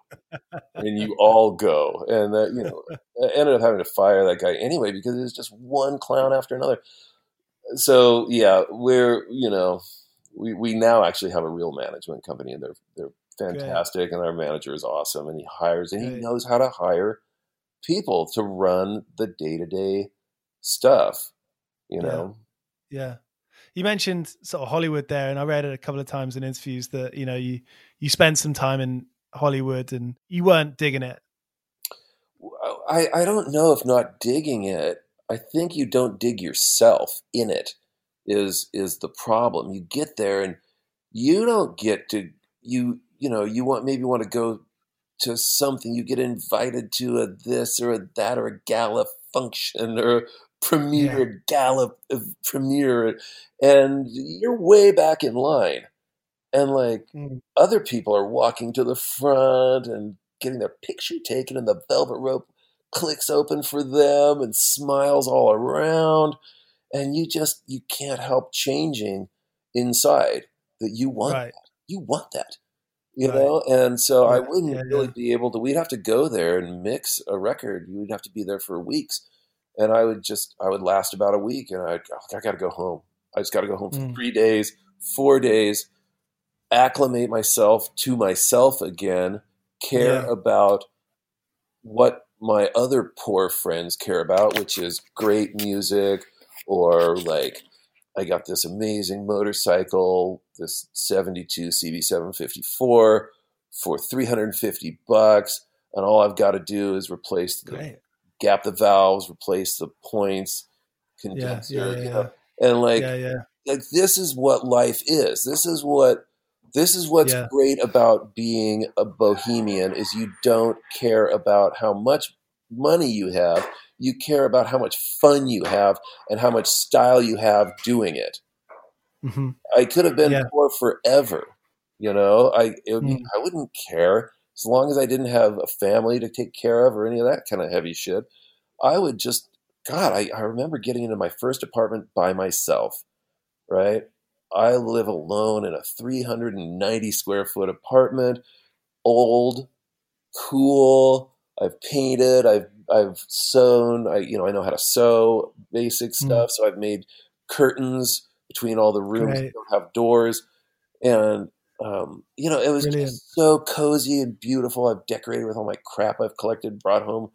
and you all go." And that you know, I ended up having to fire that guy anyway because it was just one clown after another. So yeah, we're you know. We, we now actually have a real management company and they're they're fantastic and our manager is awesome and he hires and he knows how to hire people to run the day-to-day stuff you Yeah. know Yeah. You mentioned sort of Hollywood there, and I read it a couple of times in interviews that you know you you spent some time in Hollywood and you weren't digging it. I, I don't know if not digging it i think you don't dig yourself in it is is the problem. You get there and you don't get to you you know you want maybe want to go to something. You get invited to a this or a that or a gala function or a premiere gala uh, premiere and you're way back in line. And like Mm. other people are walking to the front and getting their picture taken and the velvet rope clicks open for them and smiles all around and you just you can't help changing inside that you want Right. that you want that you Right. know and so i wouldn't yeah, really yeah. be able to we'd have to go there and mix a record you'd have to be there for weeks and i would just i would last about a week and i'd i gotta go home i just gotta go home for Mm. three days four days acclimate myself to myself again care about what my other poor friends care about, which is great music or like I got this amazing motorcycle, this 72 CB754 for 350 bucks and all I've got to do is replace the Great. gap the valves, replace the points, Yeah. condenser, Yeah. you know, and like yeah. Yeah. like this is what life is. This is what this is what's Yeah. great about being a bohemian is you don't care about how much money you have. You care about how much fun you have and how much style you have doing it. hmm I could have been Yeah. poor forever. You know, I it would be, Mm. I wouldn't care as long as I didn't have a family to take care of or any of that kind of heavy shit. I would just God, I, I remember getting into my first apartment by myself, right? I live alone in a 390 square foot apartment, old, cool. I've painted, I've I've sewn, I you know, I know how to sew basic Mm. stuff, so I've made curtains between all the rooms that don't have doors. And um, you know, it was Brilliant. just so cozy and beautiful. I've decorated with all my crap I've collected, brought home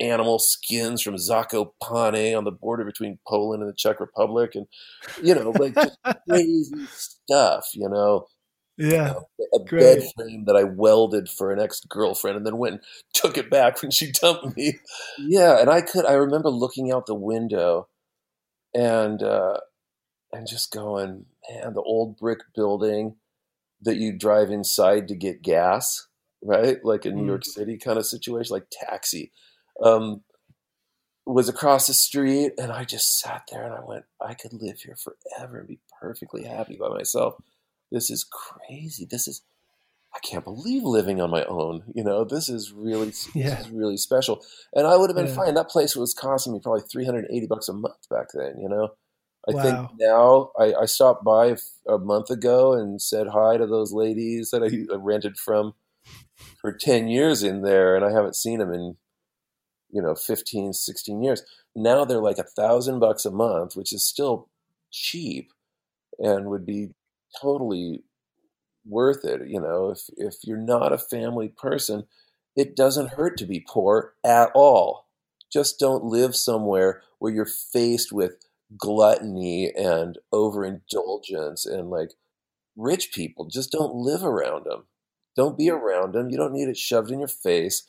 animal skins from Zakopane on the border between Poland and the Czech Republic, and you know, like just crazy stuff. You know, Yeah. a bed frame that I welded for an ex girlfriend, and then went and took it back when she dumped me. Yeah, and I could. I remember looking out the window, and uh, and just going, man, the old brick building that you drive inside to get gas, right? Like a New Mm. York City kind of situation, like taxi. Um, was across the street, and I just sat there and I went, I could live here forever and be perfectly happy by myself. This is crazy. This is, I can't believe living on my own. You know, this is really, Yeah. this is really special. And I would have been Yeah. fine. That place was costing me probably 380 bucks a month back then, you know? I Wow. think now I, I stopped by a month ago and said hi to those ladies that I I rented from for 10 years in there, and I haven't seen them in, you know, 15, 16 years. Now they're like a thousand bucks a month, which is still cheap and would be totally worth it. You know, if, if you're not a family person, it doesn't hurt to be poor at all. Just don't live somewhere where you're faced with gluttony and overindulgence and like rich people. Just don't live around them. Don't be around them. You don't need it shoved in your face.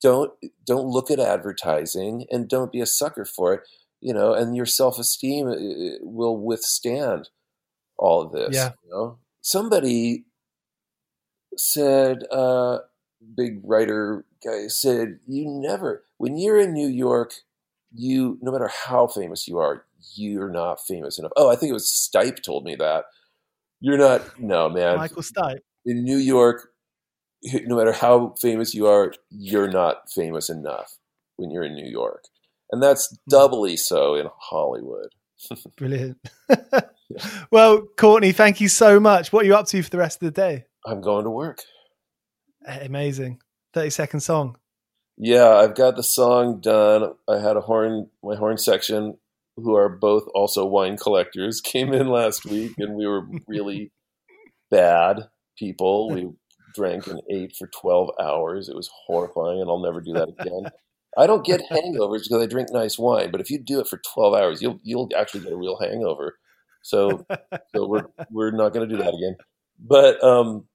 Don't don't look at advertising and don't be a sucker for it. You know, and your self esteem uh, uh, will withstand all of this. Yeah. You know? Somebody said, uh, big writer guy said, you never, when you're in New York, you, no matter how famous you are, you're not famous enough. Oh, I think it was Stipe told me that. You're not, no, man. Michael Stipe. In New York, no matter how famous you are, you're not famous enough when you're in New York. And that's doubly so in Hollywood. Brilliant. well, Courtney, thank you so much. What are you up to for the rest of the day? I'm going to work. Amazing. 30 second song. Yeah, I've got the song done. I had a horn, my horn section, who are both also wine collectors, came in last week and we were really bad people. We drank and ate for 12 hours. It was horrifying and I'll never do that again. I don't get hangovers because I drink nice wine, but if you do it for 12 hours, you'll you'll actually get a real hangover. So so we're we're not going to do that again. But um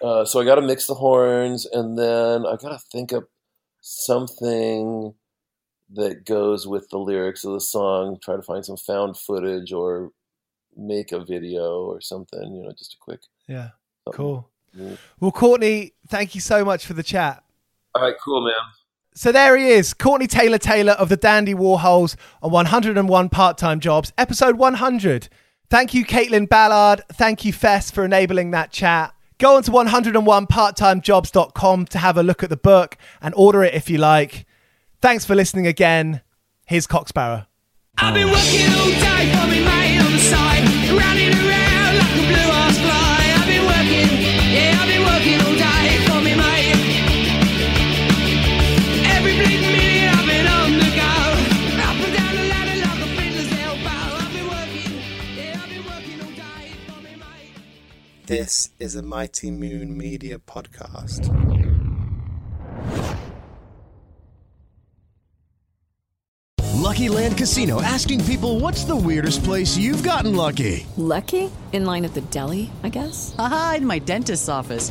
uh, so I got to mix the horns, and then I got to think of something that goes with the lyrics of the song. Try to find some found footage or make a video or something. You know, just a quick. Yeah. something. Cool. Mm. Well, Courtney, thank you so much for the chat. All right, cool, man. So there he is, Courtney Taylor Taylor of the Dandy Warhols on 101 Part Time Jobs, episode 100. Thank you, Caitlin Ballard. Thank you, Fess, for enabling that chat. Go on to 101parttimejobs.com to have a look at the book and order it if you like. Thanks for listening again. Here's Cocksparrow. This is a Mighty Moon Media podcast. Lucky Land Casino asking people what's the weirdest place you've gotten lucky? Lucky? In line at the deli, I guess? Aha, in my dentist's office.